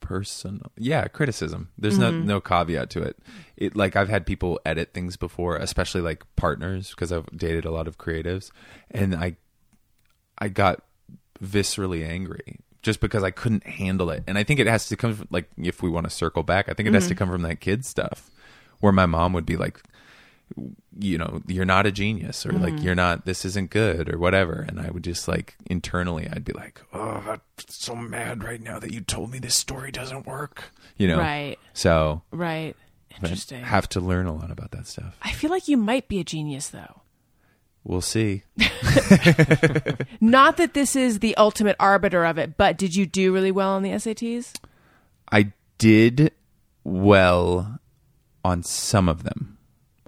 personal yeah, criticism. There's no mm-hmm. no caveat to it. It like I've had people edit things before, especially like partners because I've dated a lot of creatives and I I got viscerally angry just because I couldn't handle it. And I think it has to come from, like if we want to circle back, I think it has to mm-hmm. come from that kid stuff where my mom would be like you know, you're not a genius or like mm-hmm. you're not this isn't good or whatever and I would just like internally I'd be like, "Oh, I'm so mad right now that you told me this story doesn't work." You know. Right. So, Right. Interesting. have to learn a lot about that stuff. I feel like you might be a genius, though. We'll see. Not that this is the ultimate arbiter of it, but did you do really well on the SATs? I did well on some of them,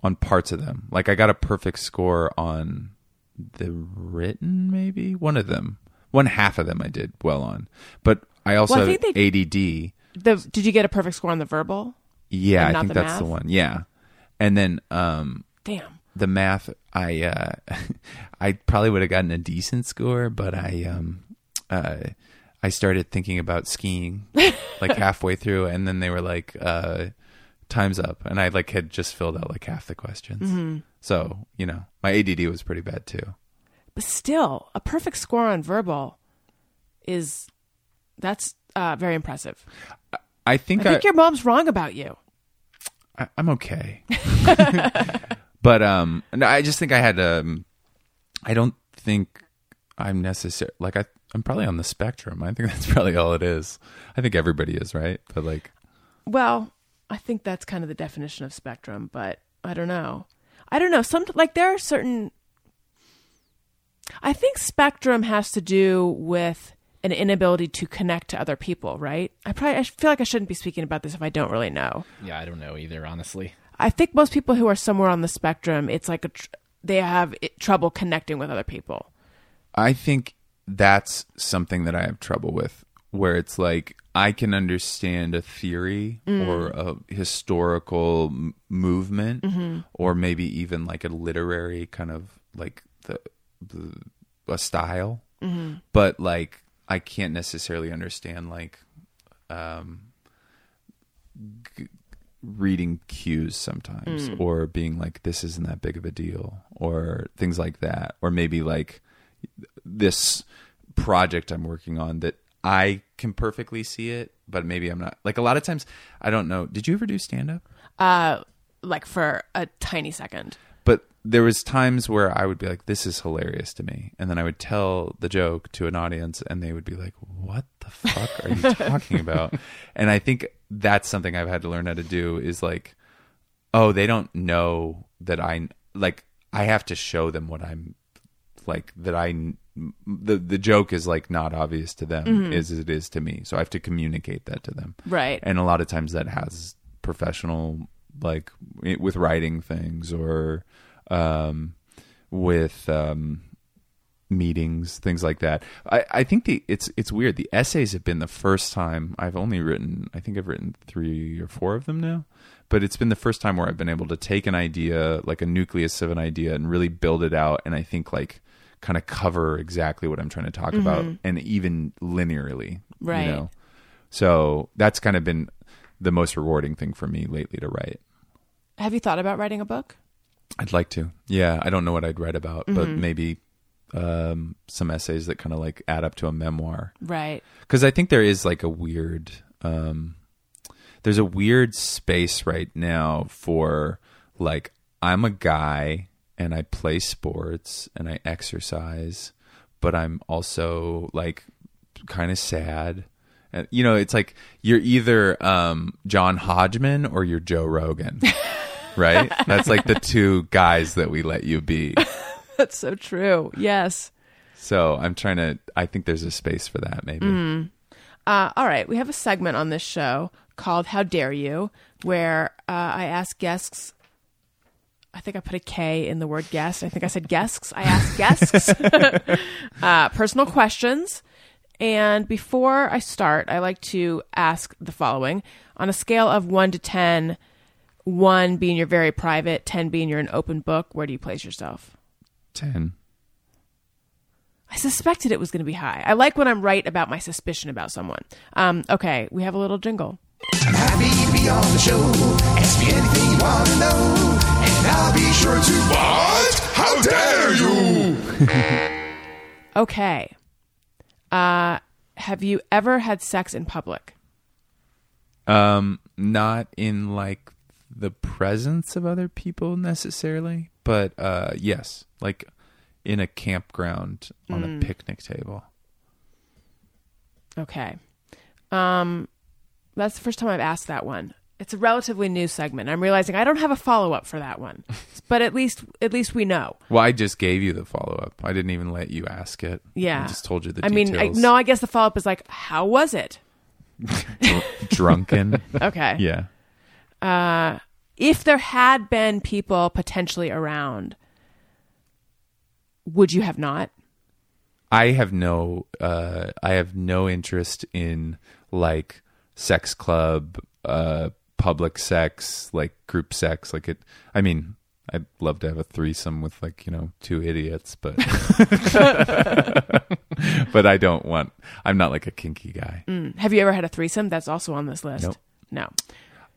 on parts of them. Like I got a perfect score on the written, maybe one of them. One half of them I did well on, but I also Well, I think ADD. The did you get a perfect score on the verbal? Yeah, I think the that's math? the one. Yeah, and then um, Damn. The math, I uh, I probably would have gotten a decent score, but I um, uh, I started thinking about skiing like halfway through, and then they were like, uh, "Time's up," and I like had just filled out like half the questions. Mm-hmm. So you know, my ADD was pretty bad too. But still, a perfect score on verbal is that's uh, very impressive. I think I I, think your mom's wrong about you. I, I'm okay. but um, no, I just think I had um, I don't think I'm necessary. Like I, I'm probably on the spectrum. I think that's probably all it is. I think everybody is right, but like, Well, I think that's kind of the definition of spectrum, but I don't know. I don't know. Some like there are certain. I think spectrum has to do with an inability to connect to other people, right? I probably I feel like I shouldn't be speaking about this if I don't really know. Yeah, I don't know either, honestly. I think most people who are somewhere on the spectrum, it's like a tr- they have it, trouble connecting with other people. I think that's something that I have trouble with, where it's like I can understand a theory mm. or a historical m- movement, mm-hmm. or maybe even like a literary kind of like the, the a style, mm-hmm. but like I can't necessarily understand like um, g- reading cues sometimes, or being like this isn't that big of a deal, or things like that, or maybe like this project I'm working on that I can perfectly see it, but maybe I'm not. Like a lot of times, I don't know. Did you ever do stand up? Uh, like for a tiny second. There was times where I would be like, "This is hilarious to me," and then I would tell the joke to an audience, and they would be like, "What the fuck are you talking about?" And I think that's something I've had to learn how to do is like, oh, they don't know that I like. I have to show them what I'm like. That I the the joke is like not obvious to them mm-hmm. as it is to me, so I have to communicate that to them Right. and a lot of times that has professional like with writing things or um with um meetings things like that i i think the it's it's weird the essays have been the first time i've only written i think i've written three or four of them now but it's been the first time where i've been able to take an idea like a nucleus of an idea and really build it out and i think like kind of cover exactly what i'm trying to talk about and even linearly Right. you know so that's kind of been the most rewarding thing for me lately to write. Have you thought about writing a book? I'd like to. Yeah, I don't know what I'd write about, but maybe um, some essays that kind of like add up to a memoir. Right. Because I think there is like a weird, um, there's a weird space right now for like I'm a guy and I play sports and I exercise, but I'm also like kind of sad. And, you know, it's like you're either um, John Hodgman or you're Joe Rogan, right? That's like the two guys that we let you be. That's so true. Yes. So I'm trying to. I think there's a space for that, maybe. Uh, all right. We have a segment on this show called How Dare You, where uh, I ask guests. I think I put a K in the word guest. I think I said guests. I ask guests uh, personal questions. And before I start, I like to ask the following on a scale of 1 to 10, 1 being you're very private, 10 being you're an open book, where do you place yourself? Ten. I suspected it was going to be high. I like when I'm right about my suspicion about someone. Um, okay, we have a little jingle. I'm happy to be on the show. Ask me anything you want to know, and I'll be sure to. What? How dare you? Okay. Uh, have you ever had sex in public? Um, not in like the presence of other people necessarily, but uh, yes, like in a campground on a picnic table. Okay. Um, that's the first time I've asked that one. It's a relatively new segment. I'm realizing I don't have a follow up for that one, but at least at least we know. Well, I just gave you the follow up. I didn't even let you ask it. Yeah, I just told you the I mean, I, no, I guess the follow up is like, how was it? Dr- drunken. Okay. yeah. If there had been people potentially around, would you have not? I have no uh I have no interest in like sex club, uh public sex, like group sex. Like it I mean, I'd love to have a threesome with like, you know, two idiots, but but I don't want I'm not like a kinky guy. Have you ever had a threesome? That's also on this list. Nope. No.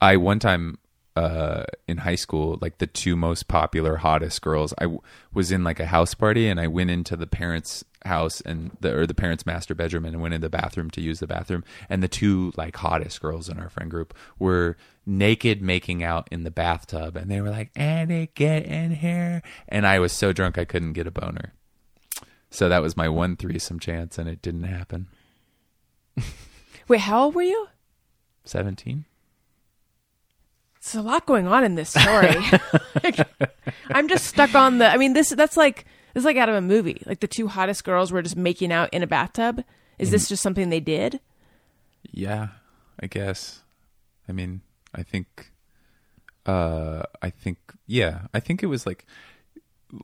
I one time uh in high school like the two most popular hottest girls. I w- was in like a house party and I went into the parents house and the or the parents master bedroom and went in the bathroom to use the bathroom. And the two like hottest girls in our friend group were naked making out in the bathtub and they were like Andy get in here. And I was so drunk I couldn't get a boner. So that was my one threesome chance and it didn't happen. Wait, how old were you? 17 There's a lot going on in this story. I'm just stuck on the. I mean, this that's like this is like out of a movie. Like the two hottest girls were just making out in a bathtub. Is this just something they did? Yeah, I guess. I mean, I think uh I think yeah, I think it was like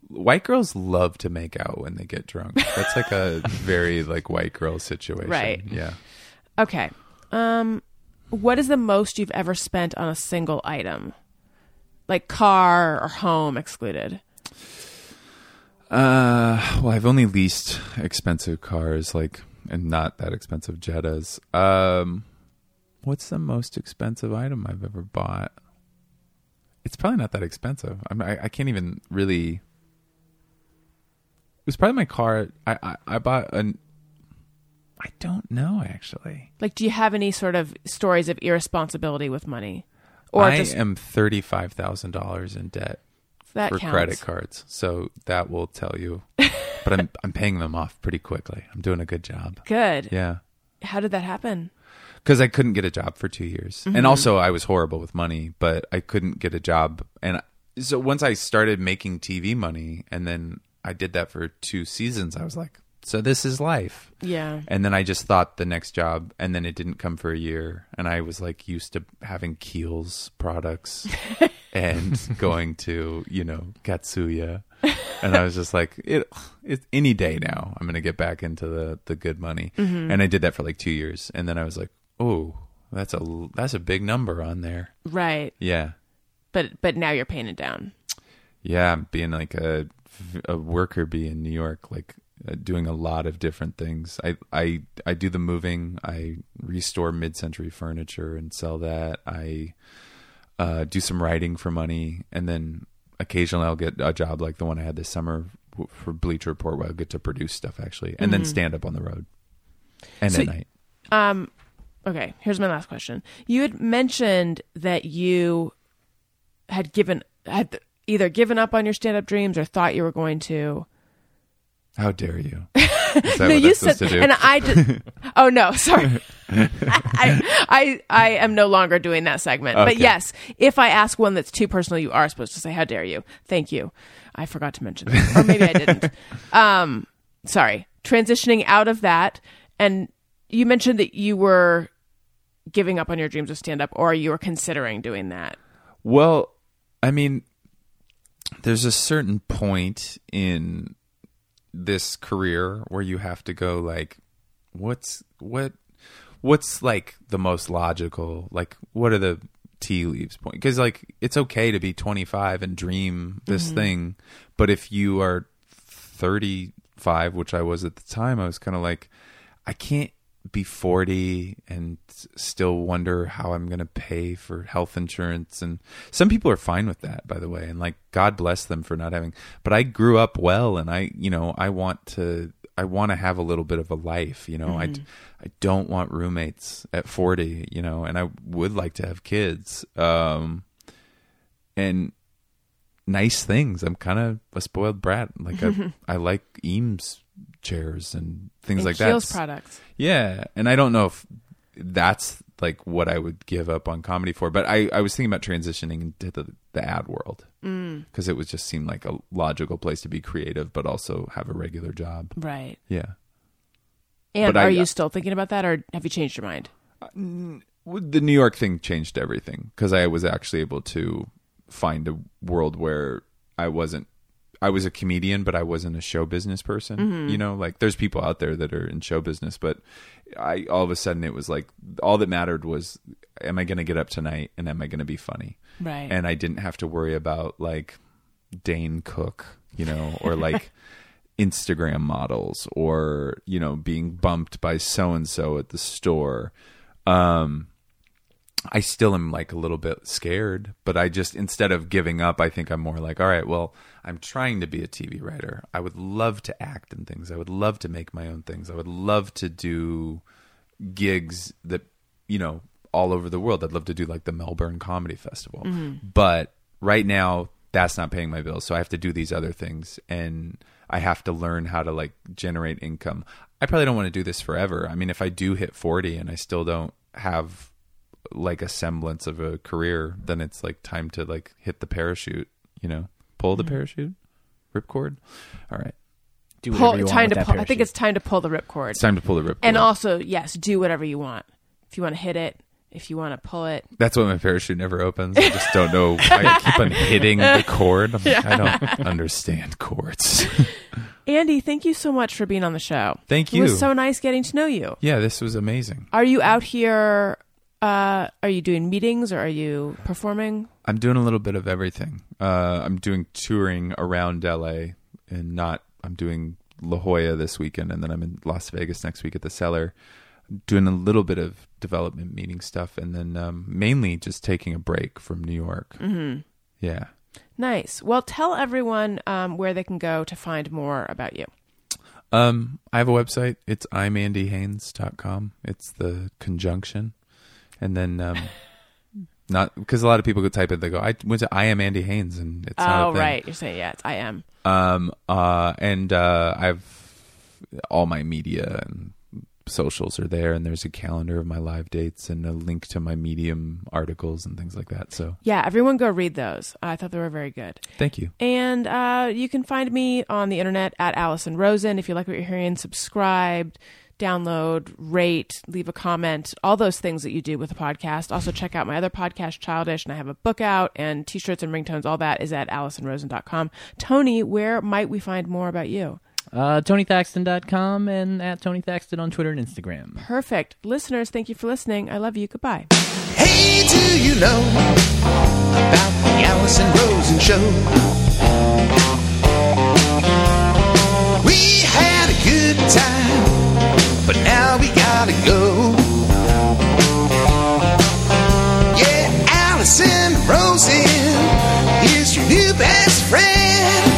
white girls love to make out when they get drunk. That's like a very like white girl situation. Right. Yeah. Okay. Um, what is the most you've ever spent on a single item, like car or home excluded? Uh well, I've only leased expensive cars like and not that expensive Jettas. Um what's the most expensive item I've ever bought? It's probably not that expensive. I'm, I I can't even really It was probably my car. I I, I bought an I don't know actually. Like, do you have any sort of stories of irresponsibility with money, or I just am thirty five thousand dollars in debt. That for counts. credit cards. So that will tell you. but I'm I'm paying them off pretty quickly. I'm doing a good job. Good. Yeah. How did that happen? because I couldn't get a job for two years, and mm-hmm. also I was horrible with money, but I couldn't get a job, and so once I started making TV money, and then I did that for two seasons, I was like, so this is life, Yeah. and then I just thought the next job, and then it didn't come for a year, and I was like used to having Kiehl's products and going to you know Katsuya. And I was just like, it, it, any day now, I'm gonna get back into the the good money. Mm-hmm. And I did that for like two years, and then I was like, oh, that's a that's a big number on there. Right. Yeah, But but now you're paying it down. yeah, being like a a worker bee in New York, like doing a lot of different things. I I I do the moving. I restore mid-century furniture and sell that. I uh, do some writing for money, and then occasionally I'll get a job like the one I had this summer for Bleacher Report, where I'll get to produce stuff actually, and then stand up on the road and So at night. Um, okay, here's my last question. You had mentioned that you had given had either given up on your stand up dreams or thought you were going to. How dare you? No, you said, and I did. oh no, sorry. I, I I am no longer doing that segment. But yes, if I ask one that's too personal, you are supposed to say, "How dare you?" Thank you. I forgot to mention that, or maybe I didn't. Um, sorry. Transitioning out of that, and you mentioned that you were giving up on your dreams of stand up, or you were considering doing that. Well, I mean, there's a certain point in this career where you have to go like, what's what, what's like the most logical? Like, what are the tea leaves point? Because like, it's okay to be 25 and dream this mm-hmm. thing, but if you are 35, which I was at the time, I was kind of like, I can't be 40 and still wonder how I'm going to pay for health insurance. And some people are fine with that, by the way. And like, God bless them for not having, but I grew up well and I, you know, I want to, I want to have a little bit of a life, you know, I, I don't want roommates at 40, you know, and I would like to have kids. Um, and nice things. I'm kind of a spoiled brat. Like I, I like Eames chairs and things And like that. products. Yeah, and I don't know if that's like what I would give up on comedy for, but I, I was thinking about transitioning into the, the ad world mm. because it was just seemed like a logical place to be creative, but also have a regular job. Right. Yeah. And But I- are you uh, still thinking about that, or have you changed your mind? Uh, the New York thing changed everything because I was actually able to find a world where I wasn't. I was a comedian, but I wasn't a show business person. You know, like there's people out there that are in show business, but I all of a sudden it was like all that mattered was, am I going to get up tonight and am I going to be funny? Right. And I didn't have to worry about like Dane Cook, you know, or like Instagram models or, you know, being bumped by so and so at the store. Um I still am like a little bit scared, but I just instead of giving up, I think I'm more like, all right, well, I'm trying to be a TV writer. I would love to act in things. I would love to make my own things. I would love to do gigs that, you know, all over the world. I'd love to do like the Melbourne Comedy Festival. Mm-hmm. But right now, that's not paying my bills. So I have to do these other things and I have to learn how to like generate income. I probably don't want to do this forever. I mean, if I do hit 40 and I still don't have like a semblance of a career, then it's like time to like hit the parachute, you know, pull the mm-hmm. parachute, ripcord. All right. Do whatever Pull, you time with to that pull, I think it's time to pull the ripcord. It's time to pull the ripcord. And also, yes, do whatever you want. If you want to hit it, if you want to pull it. That's why my parachute never opens. I just don't know. I keep on hitting the cord. I'm like, I don't understand cords. Andy, thank you so much for being on the show. Thank you. It was so nice getting to know you. yeah, this was amazing. Are you out here? Uh, are you doing meetings or are you performing? I'm doing a little bit of everything. Uh, I'm doing touring around LA and not, I'm doing La Jolla this weekend and then I'm in Las Vegas next week at the Cellar. Doing a little bit of development meeting stuff and then um, mainly just taking a break from New York. Mm-hmm. Yeah. Nice. Well, tell everyone um, where they can go to find more about you. Um, I have a website. It's imandyhaynes.com. It's the conjunction. And then um, Not because a lot of people could type it. They go, "I went to I am Andy Haynes," and it's not Oh, a thing. right. You're saying, yeah, it's I am. Um, uh, and uh, I've all my media and socials are there, and there's a calendar of my live dates and a link to my Medium articles and things like that. So Yeah, everyone go read those. I thought they were very good. thank you. And uh, you can find me on the internet at Alison Rosen. If you like what you're hearing, subscribe, download, rate, leave a comment, all those things that you do with a podcast. Also, check out my other podcast, Childish, and I have a book out and t shirts and ringtones. All that is at AlisonRosen.com. Tony, where might we find more about you? Uh, TonyThaxton.com and at Tony Thaxton on Twitter and Instagram. Perfect. Listeners, thank you for listening. I love you. Goodbye. Hey, do you know about the Alison Rosen show? We had a good time, but now we gotta go. Yeah, Alison is your new best friend.